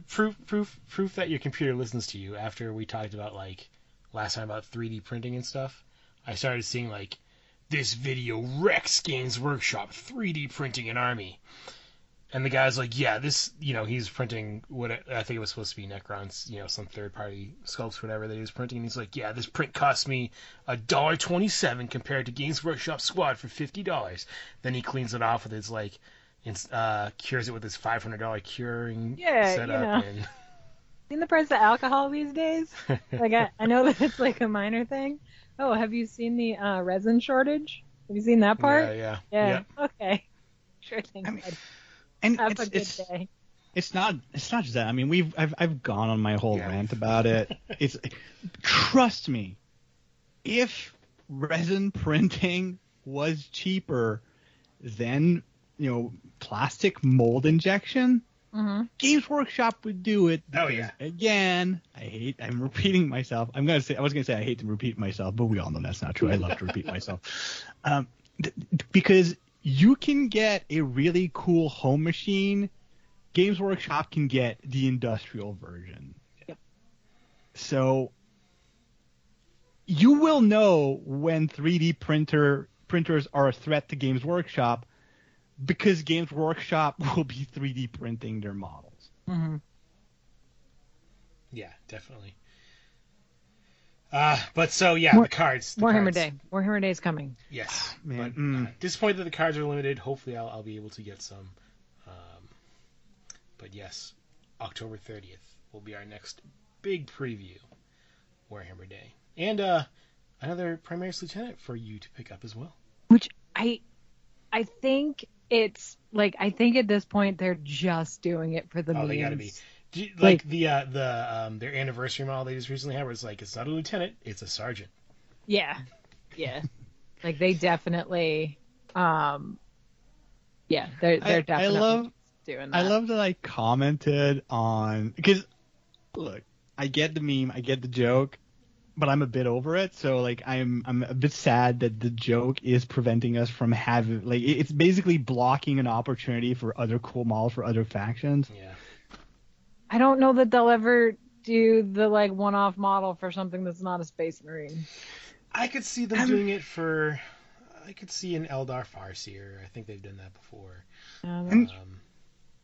proof proof proof that your computer listens to you after we talked about like last time about 3D printing and stuff. I started seeing like this video wrecks Games Workshop 3D printing an army. And the guy's like, yeah, this, you know, he's printing what I think it was supposed to be Necrons, you know, some third party sculpts, whatever that he was printing. And he's like, yeah, this print cost me a dollar twenty-seven compared to Games Workshop Squad for fifty dollars. Then he cleans it off with his like, uh, cures it with his five hundred dollar curing Yeah, you setup, know. and seen the price of alcohol these days? Like I, I know that it's like a minor thing. Oh, have you seen the uh, resin shortage? Have you seen that part? Yeah, yeah. Yeah. Okay. Sure thing. I mean. And Have it's, a good it's, day. it's not it's not just that. I mean, we've I've I've gone on my whole Yeah. rant about it. It's trust me, if resin printing was cheaper than you know plastic mold injection, hmm Games Workshop would do it. Oh, yeah. Again, I hate. I'm repeating myself. I'm gonna say. I was gonna say I hate to repeat myself, but we all know that's not true. I love to repeat myself. Um, th- because you can get a really cool home machine. Games Workshop can get the industrial version. Yep. So you will know when 3D printer printers are a threat to Games Workshop because Games Workshop will be 3D printing their models. Mm-hmm. Yeah, definitely. Uh, but so yeah, War- the cards. The Warhammer cards. Day. Warhammer Day is coming. Yes, Man, but mm. uh, disappointed that the cards are limited. Hopefully, I'll, I'll be able to get some. Um, but yes, October 30th will be our next big preview, Warhammer Day, and uh, another Primaris Lieutenant for you to pick up as well. Which I, I think it's like I think at this point they're just doing it for the Oh, memes. they gotta be. You- Like- like the uh, the um, their anniversary model they just recently had, was like it's not a lieutenant, it's a sergeant. Yeah, yeah. like they definitely, um, yeah, they're they're I- I love- doing that. I love that I commented on because look, I get the meme, I get the joke, but I'm a bit over it. So like I'm I'm a bit sad that the joke is preventing us from having like it's basically blocking an opportunity for other cool models for other factions. Yeah. I don't know that they'll ever do the like one-off model for something that's not a space marine. I could see them I'm- doing it for. I could see an Eldar Farseer. I think they've done that before. Um, And- Um,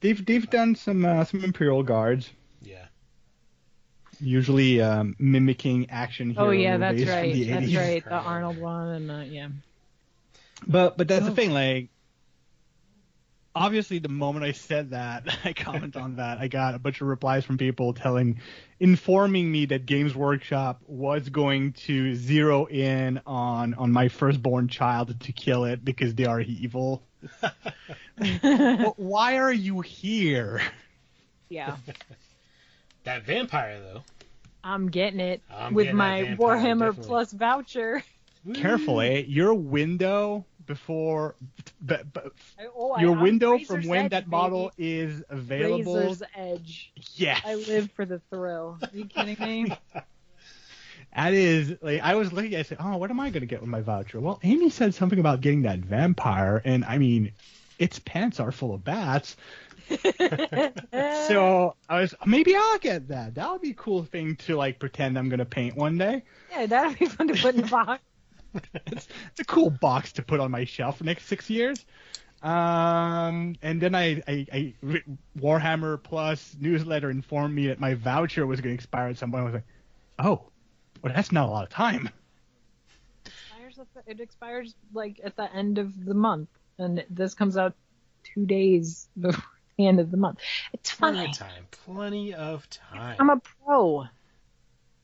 They've they've done some uh, some Imperial guards, yeah. Usually um, mimicking action hero oh yeah, that's right. the That's 80s. right. The Arnold one and uh, yeah. But but that's Oh. the thing, like obviously the moment I said that, I comment on that, I got a bunch of replies from people telling informing me that Games Workshop was going to zero in on on my firstborn child to kill it because they are evil. but why are you here? yeah, That vampire though. I'm getting it I'm with getting my vampire, Warhammer definitely. Plus voucher. Careful, eh? Your window before but, but I- oh, your I'm window Razor's from when Edge, that model baby. is available. Razor's Edge. Yes. I live for the thrill. Are you kidding me? That is like I was looking. I said, "Oh, what am I going to get with my voucher?" Well, Amy said something about getting that vampire, and I mean, its pants are full of bats. So I was maybe I'll get that. That would be a cool thing to like pretend I'm going to paint one day. yeah, that'd be fun to put in a box. It's, it's a cool box to put on my shelf for the next six years. Um, and then I, I, I Warhammer Plus newsletter informed me that my voucher was going to expire at some point. I was like, oh, well, that's not a lot of time. expires the- it expires like at the end of the month, and this comes out two days before the end of the month. It's Plenty fine. of time. Plenty of time. I'm a pro.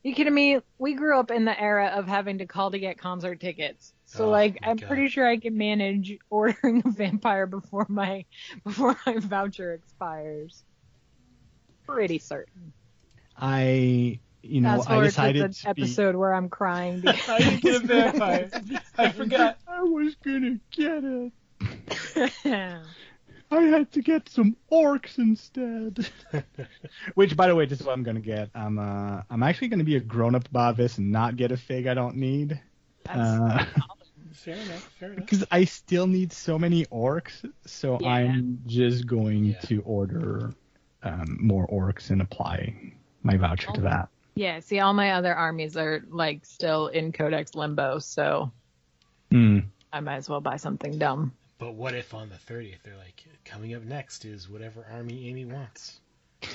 You kidding me? We grew up in the era of having to call to get concert tickets. So Oh, like I'm God. pretty sure I can manage ordering a vampire before my before my voucher expires. Pretty certain. I, you know, Fast I forward decided to the to be- episode where I'm crying because I didn't get a vampire. I forgot. I was gonna get it. I had to get some orcs instead. Which, by the way, this is what I'm gonna get. I'm uh, I'm actually gonna be a grown-up Bavis and not get a fig I don't need. That's Uh, Fair enough. Fair enough. because I still need so many orcs, so Yeah. I'm just going Yeah. to order um, more orcs and apply my voucher to that. Yeah, see, all my other armies are like still in Codex limbo, so Hmm. I might as well buy something dumb. But what if on the 30th they're like, coming up next is whatever army Amy wants?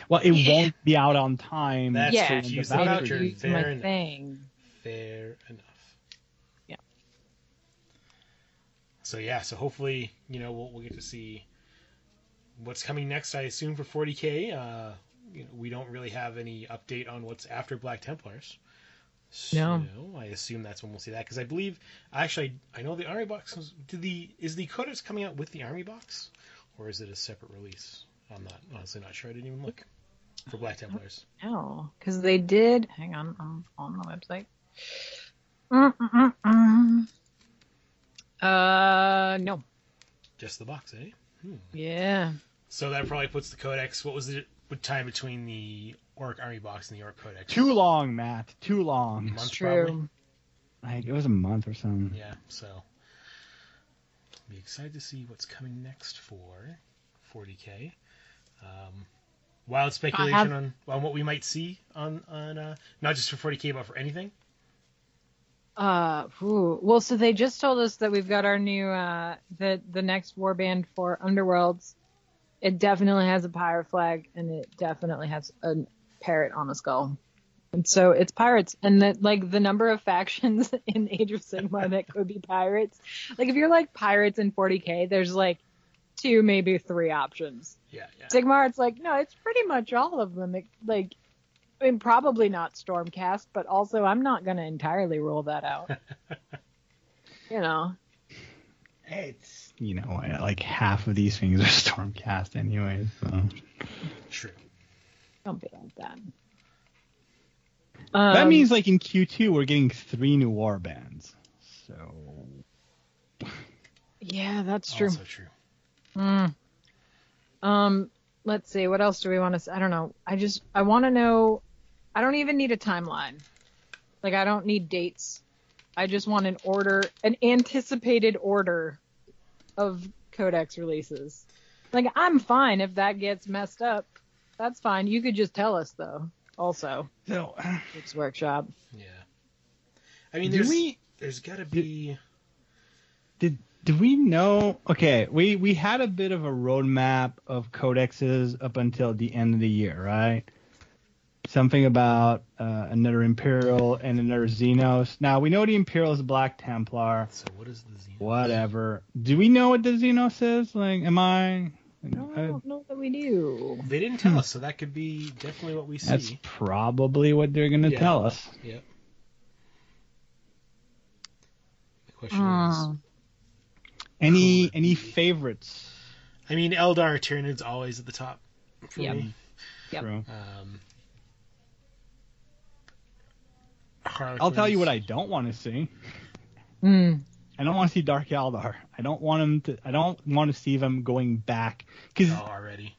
Well, it Yeah. won't be out on time. That's yeah, true. when the Use the voucher- voucher. Fair my enough. thing. Fair enough. Yeah. So yeah, so hopefully, you know, we'll, we'll get to see what's coming next. I assume for 40k. Uh, you know, we don't really have any update on what's after Black Templars. No. So I assume that's when we'll see that because I believe actually I know the army box was, did the is the codex coming out with the army box or is it a separate release? I'm not honestly not sure. I didn't even look for Black Templars. No, because they did. Hang on, I'm on the website. Mm-mm-mm-mm. Uh, no. Just the box, eh? Yeah. So that probably puts the codex. What was the what time between the Orc army box in the Orc codex? Too long, Matt. Too long. months, True. probably. Like it was a month or something. Yeah, so be excited to see what's coming next for 40k. Um, wild speculation have- on, on what we might see on on uh, not just for 40k but for anything. Uh, ooh. well, so they just told us that we've got our new uh the the next warband for Underworlds. It definitely has a pirate flag, and it definitely has a parrot on a skull. And so it's pirates, and that like the number of factions in Age of Sigmar that could be pirates. Like if you're like pirates in 40k, there's like two, maybe three options. Yeah, yeah. Sigmar, it's like no, it's pretty much all of them. It, like, I mean, probably not Stormcast, but also I'm not gonna entirely rule that out. you know, It's you know like half of these things are Stormcast anyway. So True. Don't be like that. that Um, means like in Q2 we're getting three new war bands. So yeah, that's true. Also true. Mm. Um, let's see. What else do we want to? say? I don't know. I just I want to know. I don't even need a timeline. Like I don't need dates. I just want an order, an anticipated order of codex releases. Like I'm fine if that gets messed up. That's fine. You could just tell us though. Also, so Games Workshop. Yeah. I mean, there's we there's got to be. did did we know? Okay, we we had a bit of a roadmap of codexes up until the end of the year, right? Something about uh, another Imperial and another Xenos. Now we know the Imperial is Black Templar. So what is the Xenos? Whatever. Do we know what the Xenos is? Like, am I? No, I I- don't know that we do. They didn't tell us, so that could be definitely what we see. that's probably what they're gonna Yeah. tell us. Yep. The question Hmm. is, Any any favorites? I mean, Eldar Tyranid's always at the top for Yep. me. Yep. True. Um, I'll tell you what I don't want to see. Mm. I don't want to see Dark Eldar. I don't want him to. I don't want to see them going back because Oh, already.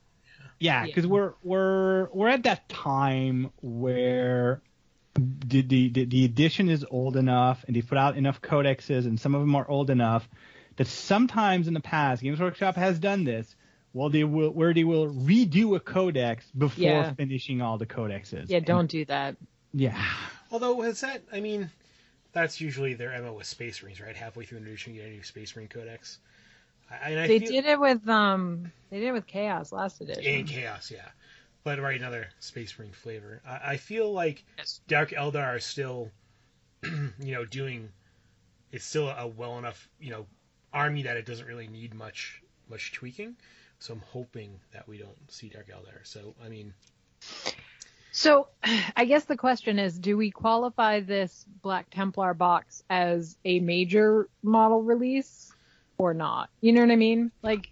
yeah, Yeah. because we're we're we're at that time where the, the the the edition is old enough and they put out enough codexes and some of them are old enough that sometimes in the past Games Workshop has done this. Well, they will where they will redo a codex before Yeah. finishing all the codexes. Yeah, don't do that. yeah. Although has that? I mean, that's usually their mo with Space Marines, right? Halfway through an edition, you get a new Space Marine Codex. I, and I They feel, did it with um, they did it with Chaos last edition. in Chaos, yeah. But right, another Space Marine flavor. I, I feel like Yes. Dark Eldar are still, you know, doing. It's still a well enough, you know, army that it doesn't really need much much tweaking. So I'm hoping that we don't see Dark Eldar. So I mean, So, I guess the question is, do we qualify this Black Templar box as a major model release or not? You know what I mean? Like,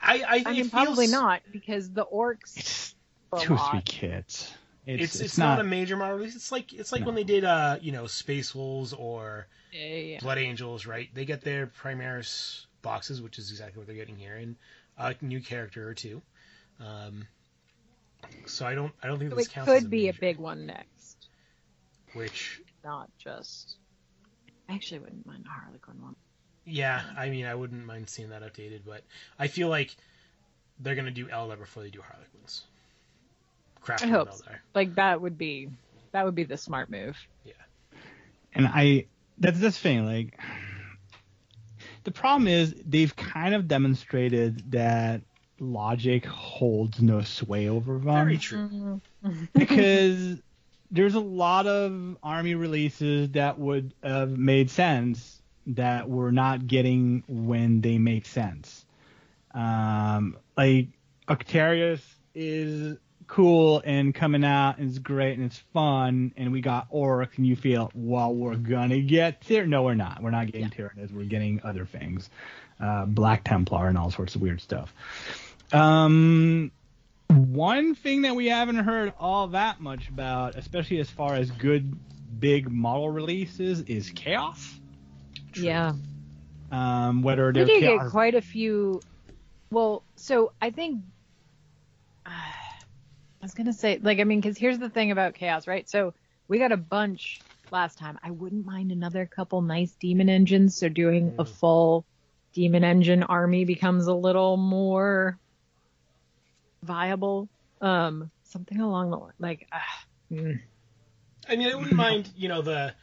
I I, I mean, probably feels- not because the orcs. It's are a two or three kits. It's, it's, not, a major model release. It's like it's like when they did uh you know Space Wolves or Yeah, yeah, yeah. Blood Angels, right? They get their Primaris boxes, which is exactly what they're getting here, and a new character or two. Um, so I don't I don't think So this it counts as could be a big one next, Which not just. I actually wouldn't mind a Harlequin one. yeah, I mean I wouldn't mind seeing that updated, but I feel like they're gonna do Eldar before they do Harlequins. Craft I one hope so. Like that would be that would be the smart move. Yeah, and I that's this thing like the problem is they've kind of demonstrated that logic holds no sway over them Very true. because there's a lot of army releases that would have made sense that we're not getting when they make sense. Um, like Octarius is cool and coming out and it's great and it's fun and we got orc and you feel well we're gonna get there no we're not we're not getting Yeah. Tyranids we're getting other things uh, Black Templar and all sorts of weird stuff um one thing that we haven't heard all that much about especially as far as good big model releases is chaos Yeah. um whether We they're did get quite a few. Well, so I think I was gonna say, like, I mean, because here's the thing about chaos, right? So we got a bunch last time. I wouldn't mind another couple nice demon engines. So doing a full demon engine army becomes a little more viable. Um, something along the line, like, ah, mm, I mean, I wouldn't mind, you know, the.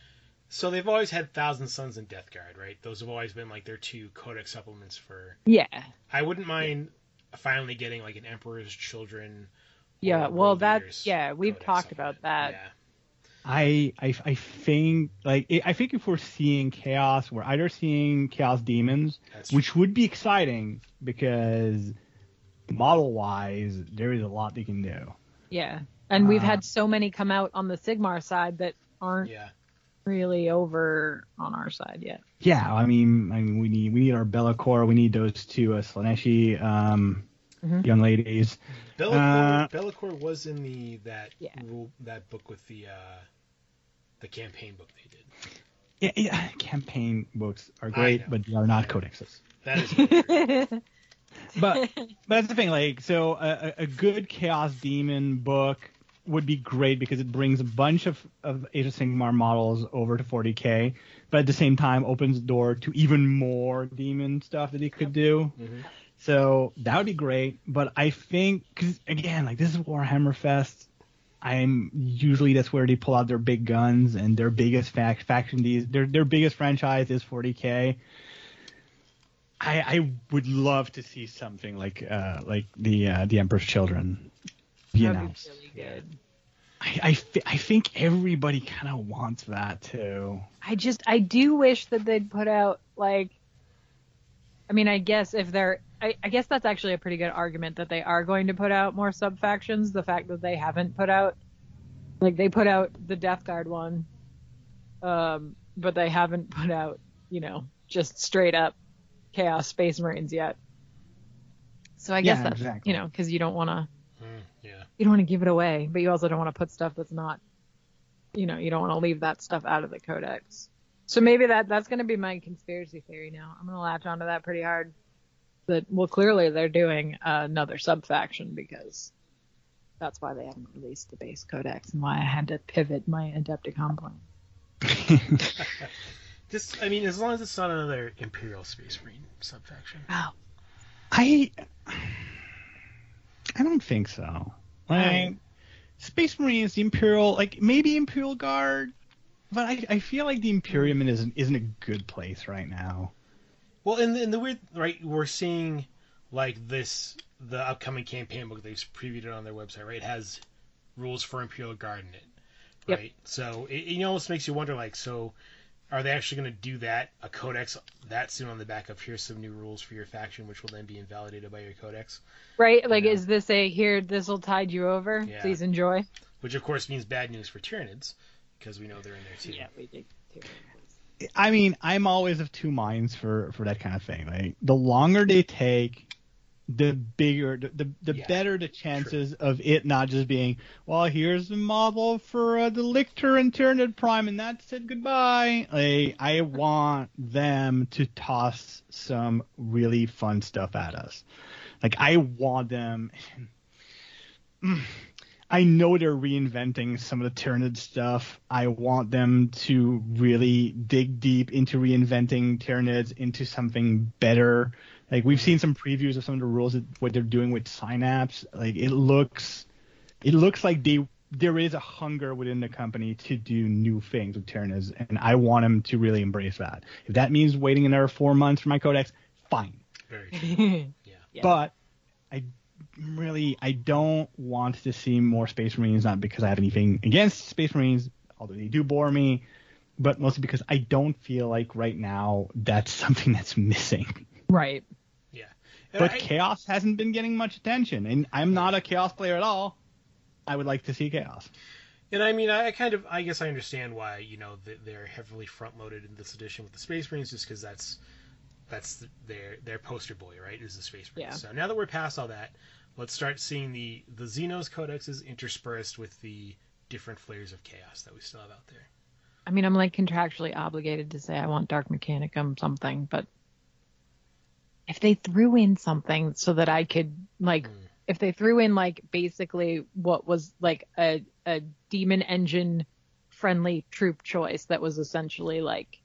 So they've always had Thousand Sons and Death Guard, right? Those have always been like their two codex supplements for. yeah, I wouldn't mind finally getting like an Emperor's Children. yeah. Well, World that, yeah, we've codex talked about that. Yeah. I, I I think like I think if we're seeing chaos, we're either seeing chaos demons, which would be exciting because model wise, there is a lot they can do. Yeah. And we've Uh, had so many come out on the Sigmar side that aren't Yeah. really over on our side yet. Yeah, I mean, I mean, we need we need our Be'lakor, we need those two uh, Slaaneshi um, Mhm. young ladies. Be'lakor, Uh, Be'lakor was in the that Yeah. rule that book with the uh, the campaign book they did. Yeah, yeah, campaign books are great, but they are not codexes. That is hilarious. But but that's the thing like so a, a- a good chaos demon book would be great because it brings a bunch of, of Age of Sigmar models over to 40k, but at the same time opens the door to even more demon stuff that he could do. Mhm. So that would be great. But I think, because again, like this is Warhammer Fest. I'm usually that's where they pull out their big guns and their biggest fac- faction. These their their biggest franchise is 40k. I I would love to see something like uh like the uh, the Emperor's Children be That'd announced. be really good. I I, think everybody kind of wants that too. I just I do wish that they'd put out like I mean I guess if they're I, I guess that's actually a pretty good argument that they are going to put out more sub factions. The fact that they haven't put out like they put out the Death Guard one, um, but they haven't put out you know just straight up Chaos Space Marines yet. So I guess Yeah, that's exactly. you know because you don't want to Mm, yeah. you don't want to give it away, but you also don't want to put stuff that's not, you know, you don't want to leave that stuff out of the codex. So maybe that that's going to be my conspiracy theory now. I'm going to latch onto that pretty hard. That well, clearly they're doing uh, another sub faction because that's why they haven't released the base codex and why I had to pivot my Adepticon plan. Just, I mean, as long as it's not another Imperial Space Marine subfaction. Wow. I I don't think so. Like Right. Space Marines, the Imperial, like maybe Imperial Guard, but I, I feel like the Imperium isn't isn't a good place right now. Well, in the, in the weird, right, we're seeing like this, the upcoming campaign book they've previewed it on their website, right? It has rules for Imperial Guard in it, Yep. right? So it, it almost makes you wonder, like, so are they actually going to do that, a codex that soon on the back of here's some new rules for your faction, which will then be invalidated by your codex? Right? Like, Yeah. is this a here? This will tide you over. Yeah. Please enjoy. Which, of course, means bad news for Tyranids, because we know they're in there too. Yeah, we did too. I mean, I'm always of two minds for for that kind of thing. Like the longer they take, the bigger, the the, Yeah, better the chances of it not just being, well, here's the model for uh, the Lictor and Tyranid Prime, and that's it, goodbye. Like, I want them to toss some really fun stuff at us. Like I want them. I know they're reinventing some of the Tyranid stuff. I want them to really dig deep into reinventing Tyranids into something better. Like we've seen some previews of some of the rules that what they're doing with Synapse. Like it looks, it looks like they there is a hunger within the company to do new things with Tyranids, and I want them to really embrace that. If that means waiting another four months for my codex, fine. Very true. Yeah. But I really I don't want to see more Space Marines, not because I have anything against Space Marines, although they do bore me, but mostly because I don't feel like right now that's something that's missing. right. Yeah. And But I- Chaos hasn't been getting much attention, and I'm not a Chaos player at all. I would like to see chaos. And I mean, I kind of, I guess I understand why you know they're heavily front loaded in this edition with the Space Marines, just because that's that's their their poster boy, right? Is the Space Marines. Yeah. So now that we're past all that, let's start seeing the the Xenos codexes interspersed with the different flavors of chaos that we still have out there. I mean, I'm like contractually obligated to say I want Dark Mechanicum something, but if they threw in something so that I could like, Mm. if they threw in like basically what was like a a demon engine friendly troop choice that was essentially like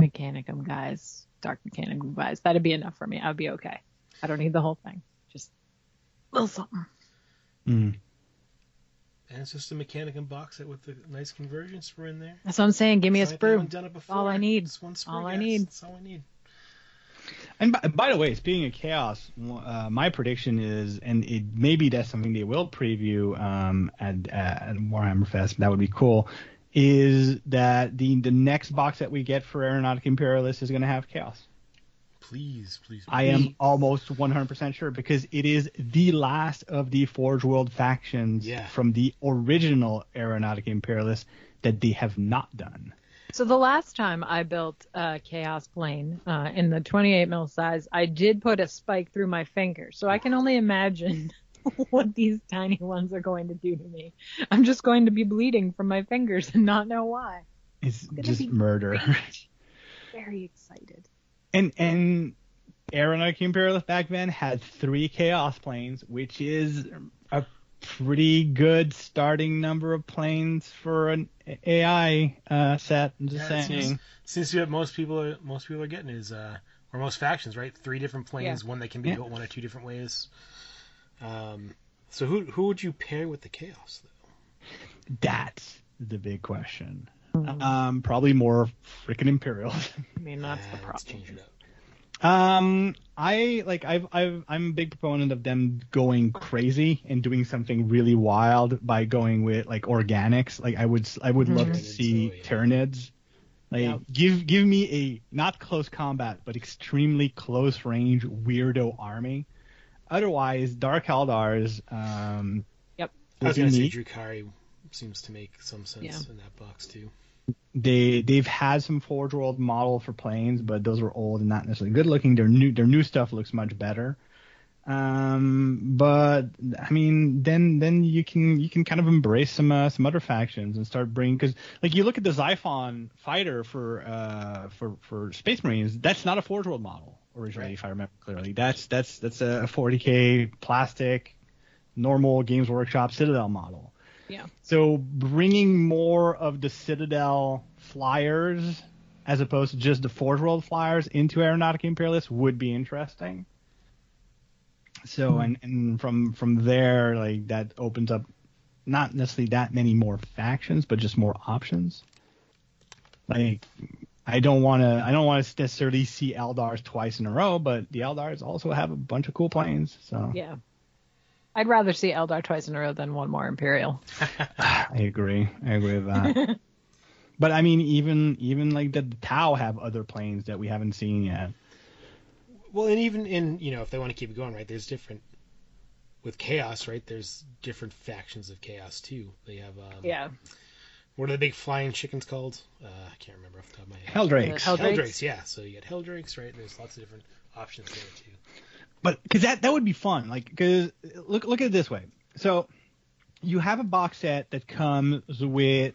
Mechanicum guys, Dark Mechanicum guys, that'd be enough for me. I'd be okay. I don't need the whole thing. Just a little something. Mm. And it's just a Mechanicum box set with the nice conversion sprue in there. That's what I'm saying. Give me a It's like sprue. done it before. all I need. Just one sprue, All I guys. need. That's all I need. And by, by the way, speaking of chaos, uh, my prediction is, and it maybe that's something they will preview um, at, at Warhammer Fest. That would be cool. Is that the the next box that we get for Aeronautica Imperialis is going to have chaos? Please, please. I am almost 100% sure because it is the last of the Forge World factions Yeah. from the original Aeronautica Imperialis that they have not done. So the last time I built a Chaos Plane uh, in the 28 mil size, I did put a spike through my finger. So I can only imagine what these tiny ones are going to do to me. I'm just going to be bleeding from my fingers and not know why. It's just murder. Great. Very excited. And and Aeronautica Imperialis back then had three Chaos planes, which is pretty good starting number of planes for an AI uh, set. I'm just Yeah, saying. seems, seems to be what most people are most people are getting is uh or most factions, right? Three different planes, one that can be Yeah. built one or two different ways. Um so who who would you pair with the chaos though? That's the big question. Um, probably more freaking Imperials. I mean, that's the Let's problem. Change it up. Um, I like I've I've I'm a big proponent of them going crazy and doing something really wild by going with like organics. Like I would I would love to see oh, yeah. Tyranids. Like Yeah. give give me a not close combat but extremely close range weirdo army. Otherwise, Dark Eldars. Um, Yep. I was gonna be say neat. Drukhari seems to make some sense Yeah. in that box too. They they've had some Forge World model for planes, but those were old and not necessarily good looking. Their new their new stuff looks much better. Um, but I mean, then then you can you can kind of embrace some uh, some other factions and start bringing because like you look at the Xiphon fighter for uh for for Space Marines, that's not a Forge World model originally, Right. if I remember clearly. That's that's that's a 40k plastic normal Games Workshop Citadel model. Yeah. So bringing more of the Citadel flyers as opposed to just the Forge World flyers into Aeronautica Imperialis would be interesting. So hmm. and, and from from there like that opens up not necessarily that many more factions, but just more options. Like I don't want to I don't want to necessarily see Eldars twice in a row, but the Eldars also have a bunch of cool planes. So Yeah. I'd rather see Eldar twice in a row than one more Imperial. I agree. I agree with that. but I mean, even even like the, the Tau have other planes that we haven't seen yet. Well, and even in you know if they want to keep it going, right? There's different with chaos, right? There's different factions of chaos too. They have um, Yeah. What are the big flying chickens called? Uh, I can't remember off the top of my head. Heldrakes. Hell- Heldrakes? Heldrakes, yeah. So you get Heldrakes, right? There's lots of different options there too. But because that that would be fun. Like because look look at it this way. So you have a box set that comes with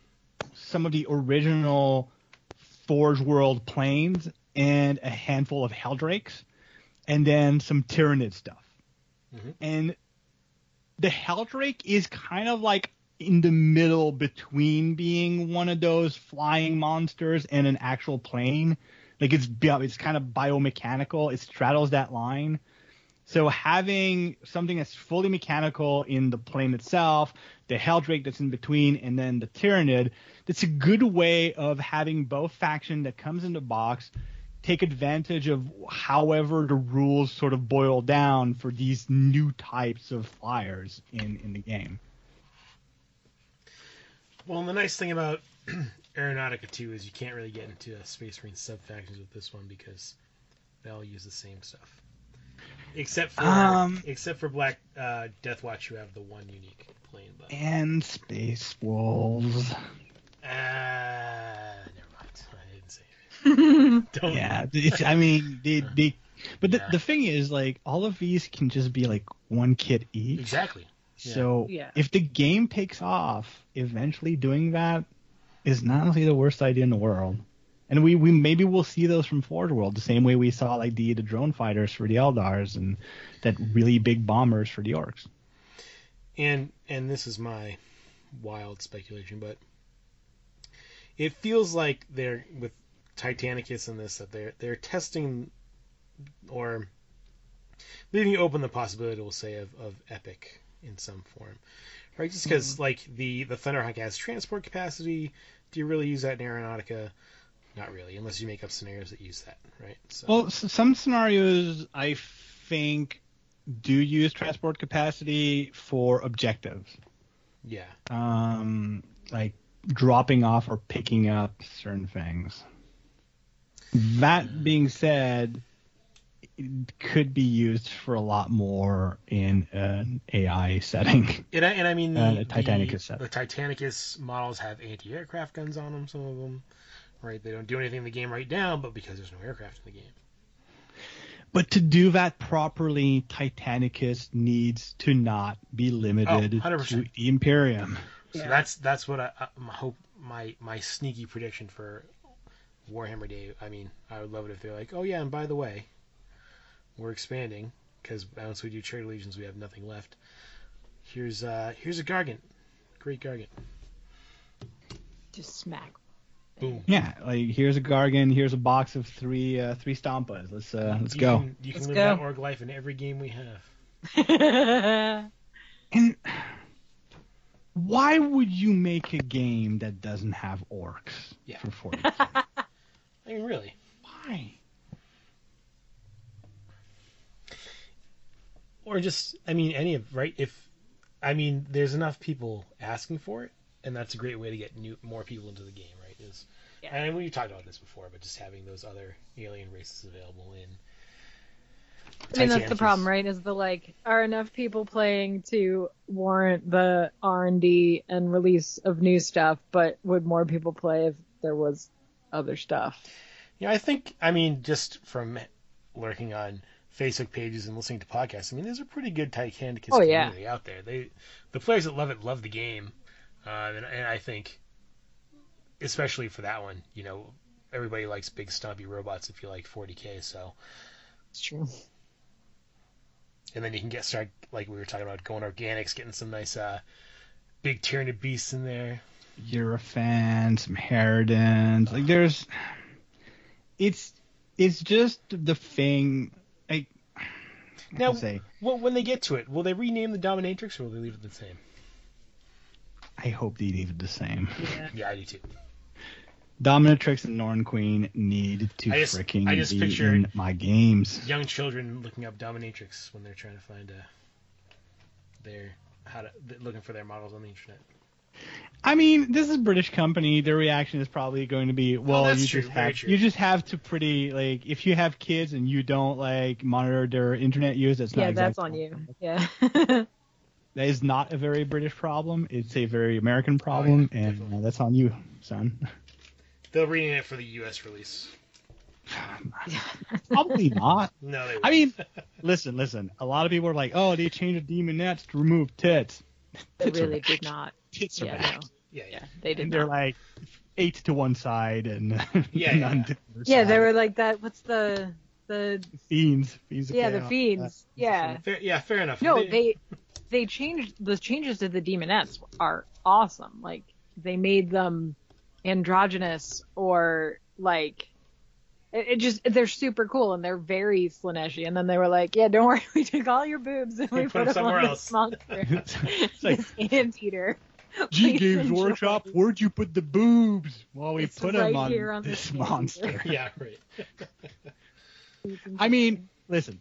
some of the original Forge World planes and a handful of Heldrakes, and then some Tyranid stuff. Mhm. And the Heldrake is kind of like in the middle between being one of those flying monsters and an actual plane. Like it's it's kind of biomechanical. It straddles that line. So having something that's fully mechanical in the plane itself, the Heldrake that's in between, and then the Tyranid, that's a good way of having both faction that comes in the box take advantage of however the rules sort of boil down for these new types of flyers in, in the game. Well, and the nice thing about Aeronautica 2 is you can't really get into Space Marine sub factions with this one because they all use the same stuff. Except for Um, except for Black uh, Death Watch, you have the one unique plane button. And Space Wolves. Ah, never mind. I didn't say it. Don't. Yeah, it's, I mean, they, they, but the, Yeah. the thing is, like, all of these can just be like one kit each. Exactly. Yeah. So Yeah. if the game takes off, eventually doing that is not only the worst idea in the world. And we, we maybe we'll see those from Forge World the same way we saw like the, the drone fighters for the Eldars and that really big bombers for the orcs. and and this is my wild speculation, but it feels like they're with Titanicus and this that they're they're testing or leaving open the possibility, we'll say, of, of epic in some form, right? Just because mm-hmm. like the the Thunderhawk has transport capacity, do you really use that in Aeronautica? Not really, unless you make up scenarios that use that, right? So, Well, s- some scenarios I think do use transport capacity for objectives. yeah, um, like dropping off or picking up certain things. That being said, it could be used for a lot more in an AI setting. And I, and I mean, the, Uh, the Titanicus the, the Titanicus models have anti-aircraft guns on them. Some of them, right? They don't do anything in the game right now, but because there's no aircraft in the game. But to do that properly, Titanicus needs to not be limited Oh, to the Imperium. So Yeah. that's that's what I, I my hope my my sneaky prediction for Warhammer Day. I mean, I would love it if they're like, oh yeah, and by the way, we're expanding because once we do traitor legions, we have nothing left. Here's uh here's a Gargant, great Gargant. Just smack. Boom. Yeah, like here's a Gargan, here's a box of three uh, three Stompas. Let's uh, let's you go. Can, you can Let's live go. that org life in every game we have. And why would you make a game that doesn't have orcs Yeah. for 40? I mean, really. why? or just I mean any of right if I mean there's enough people asking for it and that's a great way to get new more people into the game right is Yeah. and we've talked about this before but just having those other alien races available in I mean, that's the problem, right? Is the like, are enough people playing to warrant the R and D and release of new stuff? But would more people play if there was other stuff? yeah I think I mean just from lurking on Facebook pages and listening to podcasts I mean there's a pretty good Titanicus Oh, yeah. community out there they the players that love it love the game uh, and, and I think especially for that one you know everybody likes big stumpy robots if you like 40k so It's true. and then you can get start like we were talking about going organics, getting some nice uh, big Tyranid beasts in there. Hierophant, some Harridans. Like there's, it's it's just the thing. Like Now, say, well, when they get to it, will they rename the Dominatrix or will they leave it the same? I hope they leave it the same. Yeah. Yeah, I do too. Dominatrix and Norn Queen need to I just- freaking I just be picture- in my games. Young children looking up Dominatrix when they're trying to find uh, their how to looking for their models on the internet. I mean, this is a British company. Their reaction is probably going to be, well, that's you true, just very have true. you just have to pretty like if you have kids and you don't like monitor their internet use, that's Yeah, not that's exactly- on you. Yeah. That is not a very British problem. It's a very American problem, Oh, yeah, and uh, that's on you, son. They'll rename it for the U.S. release. Probably not. No, they. I won't. mean, listen, listen. A lot of people are like, "Oh, they changed the Daemonettes to remove tits." they Tits really did not. Tits are Yeah, back. no. yeah, yeah. Yeah, they did And they're not. like eight to one side and Yeah, none yeah. to the other Yeah, side. they were like that. What's the the fiends. fiends yeah the chaos. fiends? Yeah. Fair, yeah, fair enough. No, they they changed the changes to the Daemonettes are awesome. Like they made them androgynous or like it, it just they're super cool and they're very Slaaneshi. And then they were like, yeah, don't worry, we took all your boobs and we Put put, them somewhere on else." this monster, It's like anteater. G Games. Workshop. Where'd you put the boobs? Well, we It's put right them on on this this monster. yeah, right. I mean, listen.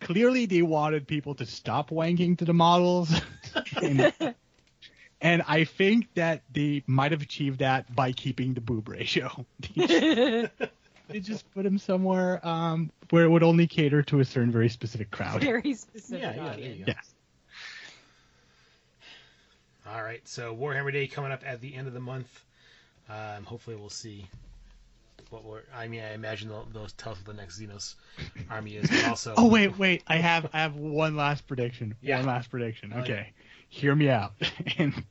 Clearly, they wanted people to stop wanking to the models, and, and I think that they might have achieved that by keeping the boob ratio. they just put him somewhere um, where it would only cater to a certain very specific crowd. Very specific Yeah, yeah, audience. you. Yeah. All right, so Warhammer Day coming up at the end of the month. Um, hopefully, we'll see what we're. I mean, I imagine they'll, they'll tell us what the next Xenos army is, but also. Oh wait, wait. I have I have one last prediction. Yeah. One last prediction. Oh, Okay. Hear me out. and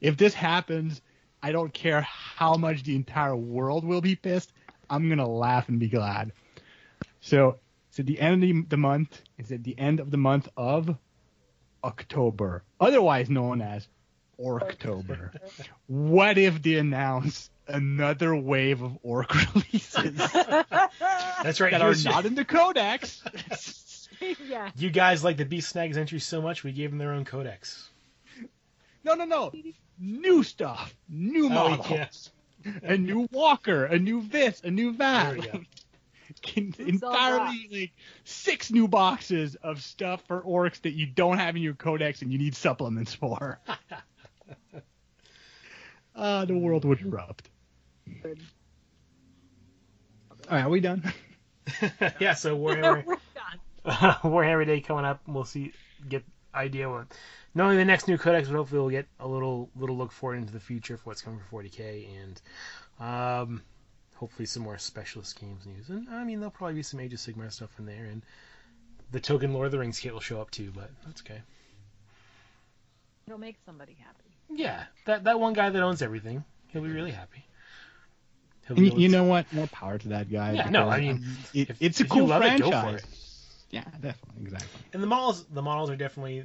if this happens, I don't care how much the entire world will be pissed. I'm gonna laugh and be glad. So it's at the end of the, the month. It's at the end of the month of October, otherwise known as Orktober. what if they announce another wave of Orc releases That's right. that are here's- not in the Codex? yeah. You guys like the Beast Snaggas entry so much, we gave them their own codex. No, no, no. New stuff, new Oh, models, a new Walker, a new this, a new There that. we go. Can- Who's entirely like six new boxes of stuff for orcs that you don't have in your codex and you need supplements for. uh, the world would erupt. All right, are we done? yeah, so Warhammer We're done. Warhammer Day coming up. We'll see, get idea what not only the next new codex, but hopefully we'll get a little little look forward into the future for what's coming for 40k and um, hopefully some more specialist games news. And I mean, there'll probably be some Age of Sigmar stuff in there, and the token Lord of the Rings kit will show up too, but that's okay. It'll make somebody happy. Yeah, that that one guy that owns everything, he'll be really happy. He'll And be you, you know what? More power to that guy. Yeah, no, I mean, um, it, if- it's a cool love it, franchise. it. Yeah, definitely, exactly. And the models, the models are definitely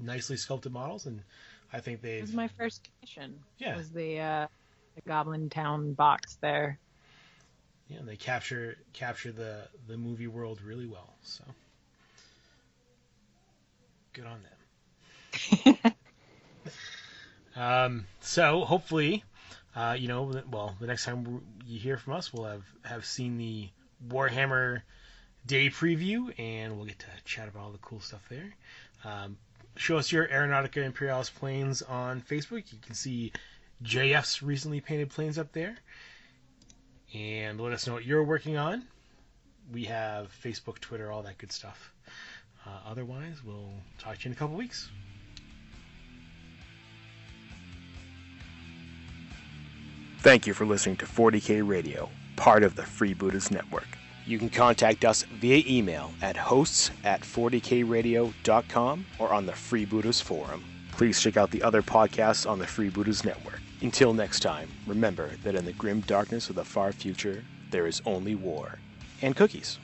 nicely sculpted models, and I think they've was my first commission. Yeah. Was the uh, the Goblin Town box there. yeah they capture capture the the movie world really well. So good on them. um, so hopefully, uh, you know, well, the next time you hear from us, we'll have have seen the Warhammer Day preview, and we'll get to chat about all the cool stuff there. Um, show us your Aeronautica Imperialis planes on Facebook. You can see JF's recently painted planes up there. And let us know what you're working on. We have Facebook, Twitter, all that good stuff. Uh, otherwise, we'll talk to you in a couple weeks. Thank you for listening to 40K Radio, part of the Freebooters Network. You can contact us via email at hosts at 40kradio.com or on the Freebooters Forum. Please check out the other podcasts on the Freebooters Network. Until next time, remember that in the grim darkness of the far future, there is only war and cookies.